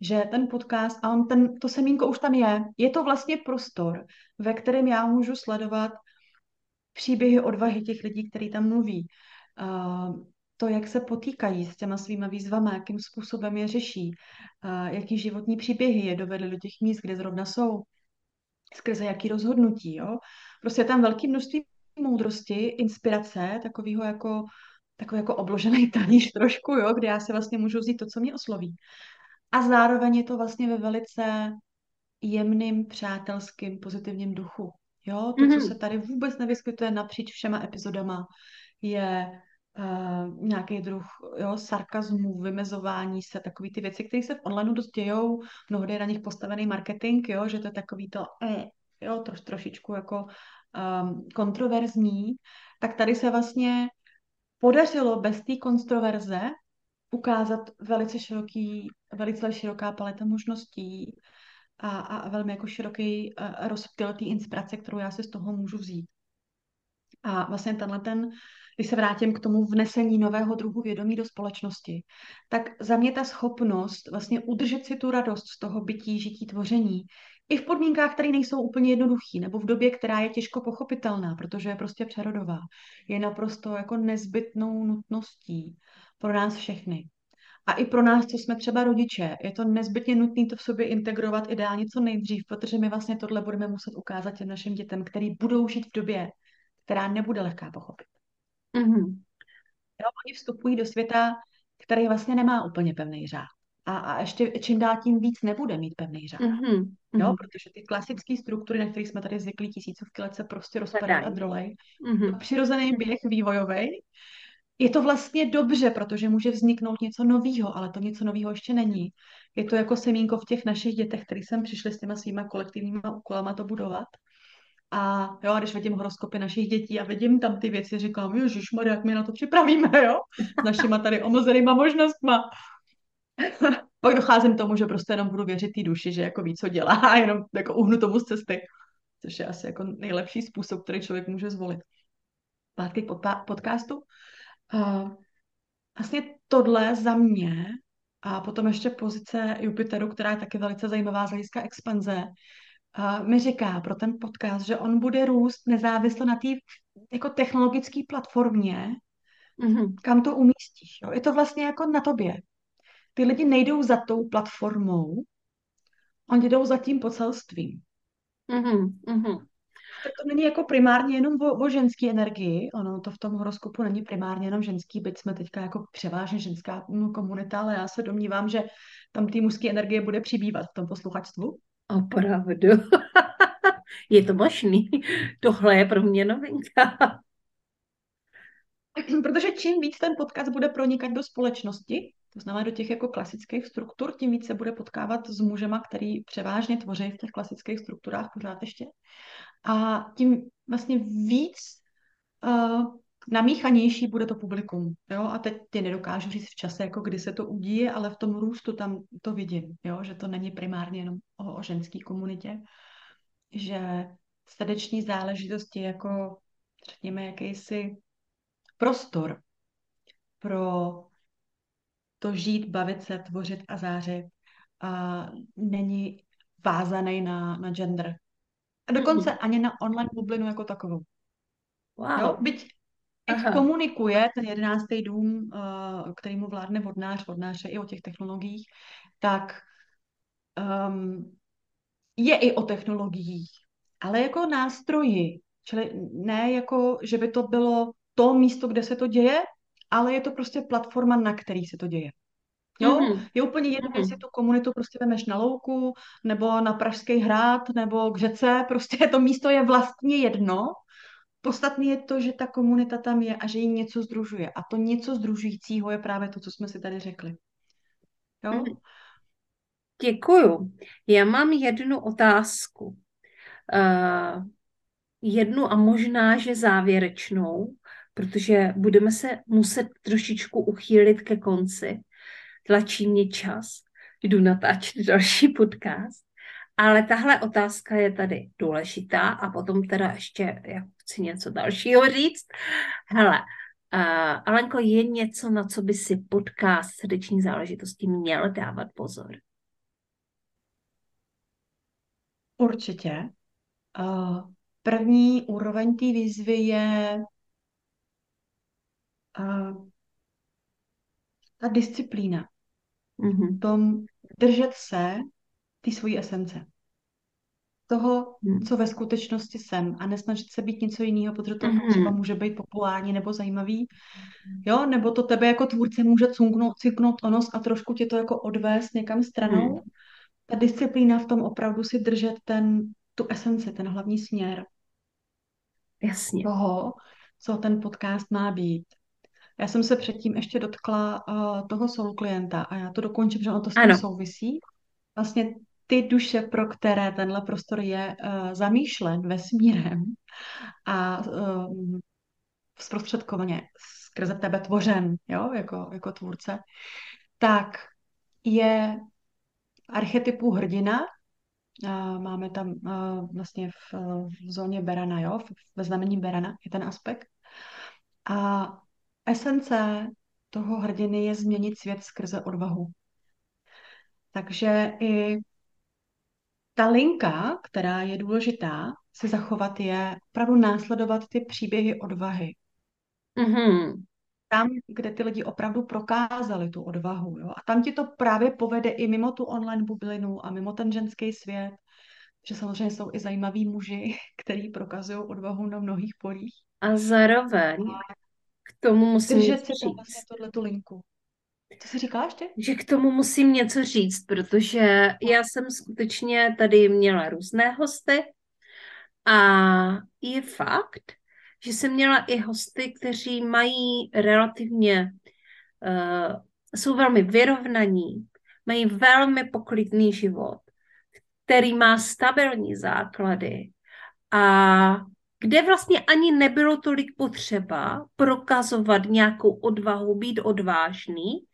Speaker 2: že ten podcast, a on ten, to semínko už tam je, je to vlastně prostor, ve kterém já můžu sledovat příběhy odvahy těch lidí, kteří tam mluví. To, jak se potýkají s těma svýma výzvama, jakým způsobem je řeší, jaký životní příběhy je dovedly do těch míst, kde zrovna jsou, skrze jaký rozhodnutí. Jo? Prostě je tam velké množství moudrosti, inspirace, takového jako, takový jako obložený [laughs] talíř trošku, jo? kde já si vlastně můžu vzít to, co mě osloví. A zároveň je to vlastně ve velice jemným, přátelským, pozitivním duchu. Jo, to, mm-hmm. co se tady vůbec nevyskytuje napříč všema epizodama, je uh, nějaký druh jo, sarkazmu, vymezování se, takový ty věci, které se v onlineu dost dějou, mnohdy je na nich postavený marketing, jo, že to je takový to, eh, jo, troš, trošičku jako um, kontroverzní, tak tady se vlastně podařilo bez té kontroverze ukázat velice široký, velice široká paleta možností, a, a velmi jako široký uh, rozptyl té inspirace, kterou já si z toho můžu vzít. A vlastně tenhle ten, když se vrátím k tomu vnesení nového druhu vědomí do společnosti, tak za mě ta schopnost vlastně udržet si tu radost z toho bytí, žití, tvoření, i v podmínkách, které nejsou úplně jednoduché, nebo v době, která je těžko pochopitelná, protože je prostě přerodová, je naprosto jako nezbytnou nutností pro nás všechny. A i pro nás, co jsme třeba rodiče, je to nezbytně nutné to v sobě integrovat ideálně co nejdřív, protože my vlastně tohle budeme muset ukázat těm našim dětem, který budou žít v době, která nebude lehká pochopit. Mm-hmm. Jo, oni vstupují do světa, který vlastně nemá úplně pevný řád. A, a ještě čím dál tím víc nebude mít pevný řád. Mm-hmm. Jo, protože ty klasické struktury, na kterých jsme tady zvykli tisícovky let, se prostě rozpadají a drolej. Mm-hmm. Přirozený běh vývojový je to vlastně dobře, protože může vzniknout něco nového, ale to něco nového ještě není. Je to jako semínko v těch našich dětech, který jsem přišli s těma svýma kolektivníma úkolama to budovat. A jo, a když vidím horoskopy našich dětí a vidím tam ty věci, říkám, Ježíš jak my na to připravíme, jo? S našima tady omezenýma možnostma. [laughs] Pak docházím tomu, že prostě jenom budu věřit té duši, že jako ví, co dělá [laughs] a jenom jako uhnu tomu z cesty. Což je asi jako nejlepší způsob, který člověk může zvolit. Pátky k podcastu. Uh, vlastně tohle za mě a potom ještě pozice Jupiteru, která je taky velice zajímavá z hlediska expanze, uh, mi říká pro ten podcast, že on bude růst nezávisle na té jako technologické platformě, mm-hmm. kam to umístíš. Jo? Je to vlastně jako na tobě. Ty lidi nejdou za tou platformou, oni jdou za tím pocelstvím. Mm-hmm to není jako primárně jenom o, o ženské energii, ono to v tom horoskopu není primárně jenom ženský, byť jsme teďka jako převážně ženská komunita, ale já se domnívám, že tam té mužské energie bude přibývat v tom posluchačstvu.
Speaker 1: Opravdu. [laughs] je to možný. Tohle je pro mě novinka. [clears throat]
Speaker 2: Protože čím víc ten podcast bude pronikat do společnosti, to znamená do těch jako klasických struktur, tím víc se bude potkávat s mužema, který převážně tvoří v těch klasických strukturách pořád ještě. A tím vlastně víc uh, namíchanější bude to publikum. Jo? A teď ty nedokážu říct v čase, jako kdy se to udíje, ale v tom růstu tam to vidím, jo? že to není primárně jenom o, o ženské komunitě, že srdeční záležitosti jako řekněme jakýsi prostor pro to žít, bavit se, tvořit a zářit a není vázaný na, na gender. A dokonce mm. ani na online bublinu jako takovou. Wow. Jo? Byť, byť komunikuje ten jedenáctý dům, uh, který mu vládne vodnář, vodnář je i o těch technologiích, tak um, je i o technologiích, ale jako nástroji. Čili ne jako, že by to bylo to místo, kde se to děje, ale je to prostě platforma, na který se to děje. Jo, mm-hmm. je úplně jedno, mm-hmm. jestli tu komunitu prostě vemeš na louku, nebo na Pražský hrad, nebo k řece, [laughs] prostě to místo je vlastně jedno. Podstatné je to, že ta komunita tam je a že ji něco združuje. A to něco združujícího je právě to, co jsme si tady řekli. Jo? Mm-hmm.
Speaker 1: Děkuju. Já mám jednu otázku. Uh, jednu a možná, že závěrečnou, protože budeme se muset trošičku uchýlit ke konci tlačí mě čas, jdu natáčet [laughs] další podcast. Ale tahle otázka je tady důležitá a potom teda ještě já chci něco dalšího říct. Hele, uh, Alenko, je něco, na co by si podcast srdeční záležitosti měl dávat pozor?
Speaker 2: Určitě. Uh, první úroveň té výzvy je uh, ta disciplína mm-hmm. tom držet se ty svojí esence. Toho, mm. co ve skutečnosti jsem a nesnažit se být něco jiného, protože to mm-hmm. třeba může být populární nebo zajímavý, jo, nebo to tebe jako tvůrce může cunknout, cinknout o nos a trošku tě to jako odvést někam stranou. Mm. Ta disciplína v tom opravdu si držet ten, tu esenci, ten hlavní směr.
Speaker 1: Jasně.
Speaker 2: Toho, co ten podcast má být. Já jsem se předtím ještě dotkla uh, toho soul klienta a já to dokončím, že ono to s tím souvisí. Vlastně ty duše, pro které tenhle prostor je uh, zamýšlen vesmírem a uh, zprostředkovaně skrze tebe tvořen, jo, jako, jako tvůrce, tak je archetypu hrdina, máme tam vlastně v, v zóně Berana, jo, ve znamení Berana je ten aspekt. A esence toho hrdiny je změnit svět skrze odvahu. Takže i ta linka, která je důležitá, si zachovat je opravdu následovat ty příběhy odvahy. Mm-hmm. Tam, kde ty lidi opravdu prokázali tu odvahu. Jo? A tam ti to právě povede i mimo tu online bublinu a mimo ten ženský svět, že samozřejmě jsou i zajímaví muži, [laughs] kteří prokazují odvahu na mnohých polích.
Speaker 1: A zároveň k tomu musím
Speaker 2: Držet si tam vlastně tohletu linku. Co jsi říkala ještě?
Speaker 1: Že k tomu musím něco říct, protože já jsem skutečně tady měla různé hosty a je fakt, že jsem měla i hosty, kteří mají relativně, uh, jsou velmi vyrovnaní, mají velmi poklidný život, který má stabilní základy a kde vlastně ani nebylo tolik potřeba prokazovat nějakou odvahu, být odvážný.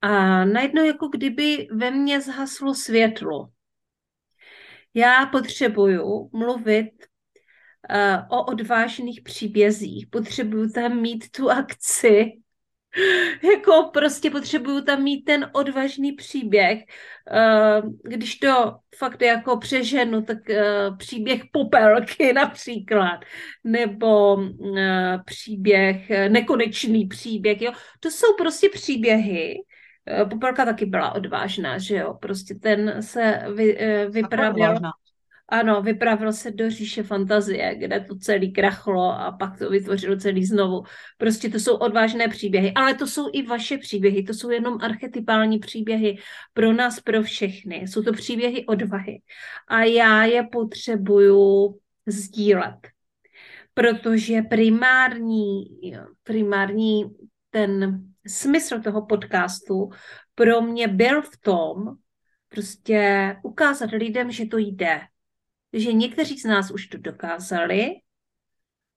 Speaker 1: A najednou jako kdyby ve mně zhaslo světlo. Já potřebuju mluvit uh, o odvážných příbězích, potřebuju tam mít tu akci, [laughs] jako prostě potřebuju tam mít ten odvážný příběh. Eh, když to fakt jako přeženu, tak eh, příběh popelky [laughs] například, nebo eh, příběh, nekonečný příběh, jo. To jsou prostě příběhy, Popelka taky byla odvážná, že jo, prostě ten se vy, vypravil. Ano, vypravil se do říše fantazie, kde to celý krachlo a pak to vytvořilo celý znovu. Prostě to jsou odvážné příběhy, ale to jsou i vaše příběhy, to jsou jenom archetypální příběhy pro nás, pro všechny. Jsou to příběhy odvahy a já je potřebuju sdílet, protože primární, primární ten smysl toho podcastu pro mě byl v tom, prostě ukázat lidem, že to jde, že někteří z nás už to dokázali,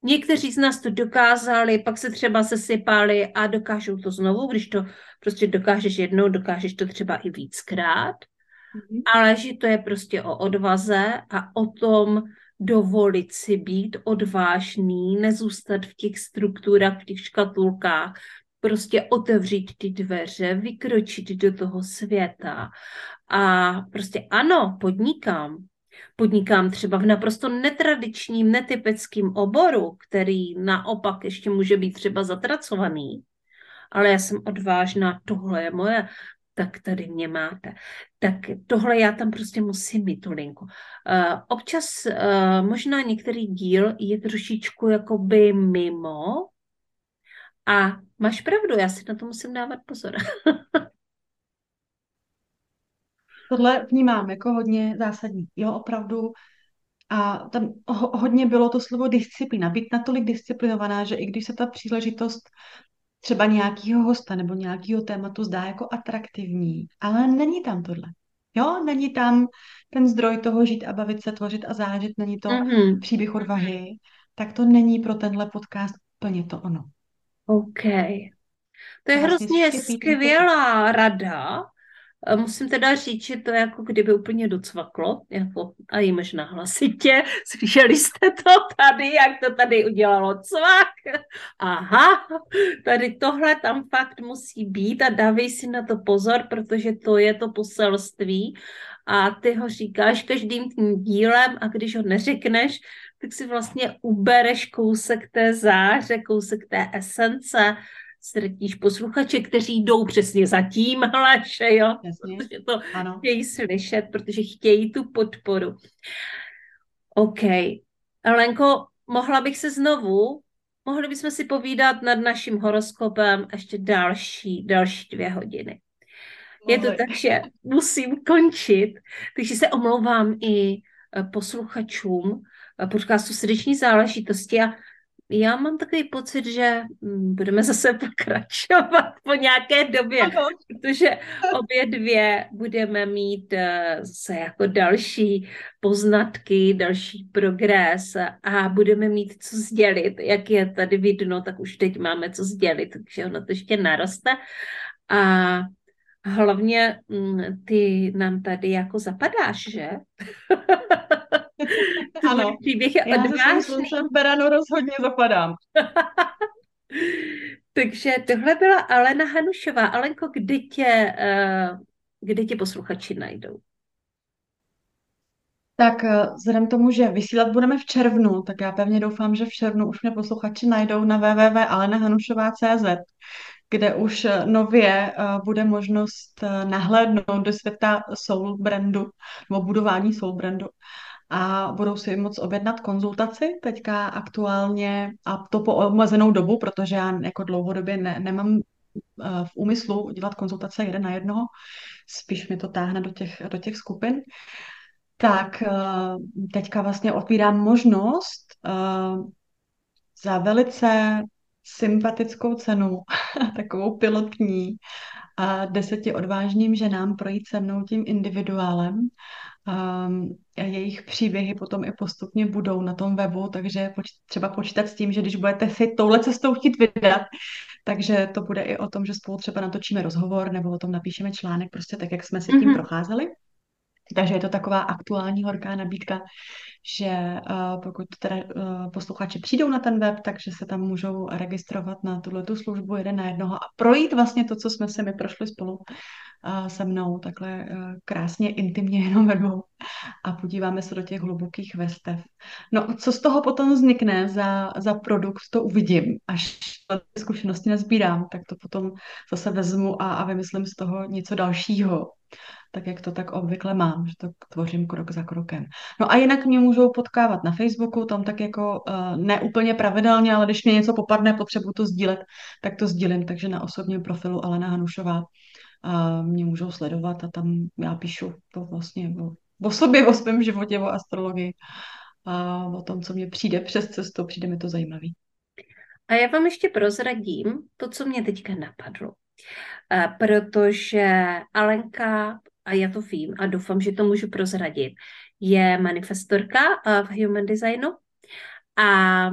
Speaker 1: někteří z nás to dokázali, pak se třeba sesypali a dokážou to znovu, když to prostě dokážeš jednou, dokážeš to třeba i víckrát, mm-hmm. ale že to je prostě o odvaze a o tom dovolit si být odvážný, nezůstat v těch strukturách, v těch škatulkách, prostě otevřít ty dveře, vykročit do toho světa a prostě ano, podnikám, podnikám třeba v naprosto netradičním, netypickým oboru, který naopak ještě může být třeba zatracovaný, ale já jsem odvážná, tohle je moje, tak tady mě máte. Tak tohle já tam prostě musím mít tu linku. Uh, občas uh, možná některý díl je trošičku jakoby mimo a máš pravdu, já si na to musím dávat pozor. [laughs]
Speaker 2: Tohle vnímám jako hodně zásadní. Jo, opravdu. A tam hodně bylo to slovo disciplína. Být natolik disciplinovaná, že i když se ta příležitost třeba nějakého hosta nebo nějakého tématu zdá jako atraktivní, ale není tam tohle. Jo, není tam ten zdroj toho žít a bavit se, tvořit a zážit, není to mm-hmm. příběh odvahy, tak to není pro tenhle podcast plně to ono.
Speaker 1: OK. To je vlastně hrozně skvělá rada, Musím teda říct, že to jako kdyby úplně docvaklo, jako, a i možná hlasitě, [laughs] slyšeli jste to tady, jak to tady udělalo cvak, aha, tady tohle tam fakt musí být a dávej si na to pozor, protože to je to poselství. A ty ho říkáš každým tím dílem a když ho neřekneš, tak si vlastně ubereš kousek té záře, kousek té esence, ztratíš posluchače, kteří jdou přesně za tímhle, že jo, Jasně. protože to ano. chtějí slyšet, protože chtějí tu podporu. OK. Lenko, mohla bych se znovu, mohli bychom si povídat nad naším horoskopem ještě další, další dvě hodiny. Je to tak, že musím končit, takže se omlouvám i eh, posluchačům eh, podcastu Srdeční záležitosti a já mám takový pocit, že mm, budeme zase [laughs] pokračovat po nějaké době, ano. protože obě dvě budeme mít eh, zase jako další poznatky, další progres a budeme mít co sdělit. Jak je tady vidno, tak už teď máme co sdělit, takže ono to ještě naroste. A hlavně mm, ty nám tady jako zapadáš, že? [laughs]
Speaker 2: ano, příběh je já odvážný. Já Berano rozhodně zapadám. [laughs]
Speaker 1: Takže tohle byla Alena Hanušová. Alenko, kde tě, uh, kde tě posluchači najdou?
Speaker 2: Tak eh, vzhledem tomu, že vysílat budeme v červnu, tak já pevně doufám, že v červnu už mě posluchači najdou na www.alenahanušová.cz, kde už eh, nově bude možnost nahlédnout do světa soul brandu, nebo budování soul brandu a budou si moc objednat konzultaci teďka aktuálně a to po omezenou dobu, protože já jako dlouhodobě ne, nemám eh, v úmyslu dělat konzultace jeden na jednoho, spíš mi to táhne do těch, do těch skupin. Tak eh, teďka vlastně otvírám možnost eh, za velice sympatickou cenu, [laughs] takovou pilotní, a deseti odvážným ženám projít se mnou tím individuálem Um, jejich příběhy potom i postupně budou na tom webu, takže poč- třeba počítat s tím, že když budete si touhle cestou chtít vydat, takže to bude i o tom, že spolu třeba natočíme rozhovor nebo o tom napíšeme článek, prostě tak, jak jsme si tím mm-hmm. procházeli. Takže je to taková aktuální horká nabídka, že uh, pokud teda uh, posluchači přijdou na ten web, takže se tam můžou registrovat na tuhle tu službu jeden na jednoho a projít vlastně to, co jsme se mi prošli spolu uh, se mnou, takhle uh, krásně, intimně jenom ve dvou. A podíváme se do těch hlubokých vrstev. No, co z toho potom vznikne za, za produkt, to uvidím, až zkušenosti nezbírám, tak to potom zase vezmu a, a vymyslím z toho něco dalšího tak jak to tak obvykle mám, že to tvořím krok za krokem. No a jinak mě můžou potkávat na Facebooku, tam tak jako uh, ne úplně pravidelně, ale když mě něco popadne, potřebuji to sdílet, tak to sdílím, takže na osobním profilu Alena Hanušová uh, mě můžou sledovat a tam já píšu to vlastně o, o sobě, o svém životě, o astrologii a o tom, co mě přijde přes cestu, přijde mi to zajímavý.
Speaker 1: A já vám ještě prozradím to, co mě teďka napadlo. Eh, protože Alenka a já to vím a doufám, že to můžu prozradit, je manifestorka eh, v human designu a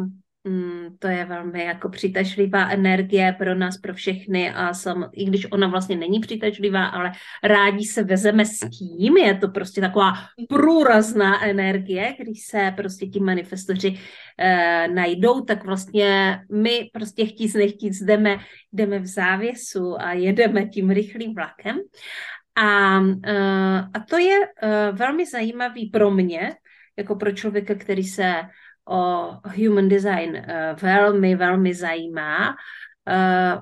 Speaker 1: mm, to je velmi jako přitažlivá energie pro nás, pro všechny a sam, i když ona vlastně není přitažlivá, ale rádi se vezeme s tím, je to prostě taková průrazná energie, když se prostě ti manifestoři eh, najdou, tak vlastně my prostě chtít nechtíc jdeme, jdeme v závěsu a jedeme tím rychlým vlakem. A, eh, a to je eh, velmi zajímavý pro mě, jako pro člověka, který se o human design eh, velmi, velmi zajímá,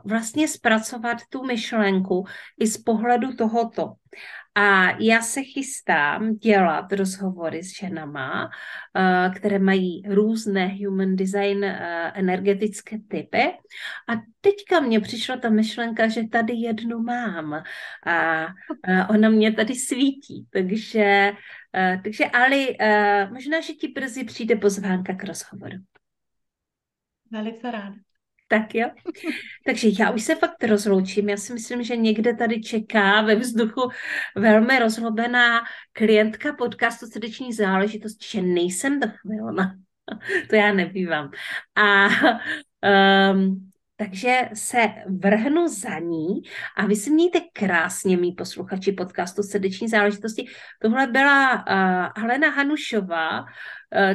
Speaker 1: vlastně zpracovat tu myšlenku i z pohledu tohoto. A já se chystám dělat rozhovory s ženama, eh, které mají různé human design eh, energetické typy. A teďka mně přišla ta myšlenka, že tady jednu mám a ona mě tady svítí. Takže, eh, takže Ali, možná, že ti brzy přijde pozvánka k rozhovoru.
Speaker 2: Velice ráda.
Speaker 1: Tak jo. Takže já už se fakt rozloučím. Já si myslím, že někde tady čeká ve vzduchu velmi rozlobená klientka podcastu Srdeční záležitost, že nejsem dochvilna. [laughs] to já nebývám. A um, takže se vrhnu za ní a vy si mějte krásně, mý posluchači podcastu Srdeční záležitosti. Tohle byla uh, Helena Hanušová,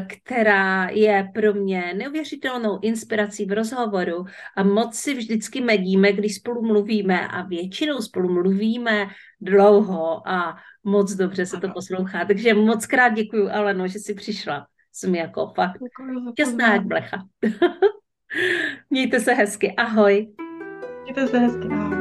Speaker 1: která je pro mě neuvěřitelnou inspirací v rozhovoru a moc si vždycky medíme, když spolu mluvíme a většinou spolu mluvíme dlouho a moc dobře se to poslouchá. Takže moc krát děkuji, Aleno, že jsi přišla. Jsem jako fakt šťastná jak blecha. [laughs] Mějte se hezky. Ahoj.
Speaker 2: Mějte se hezky. Ahoj.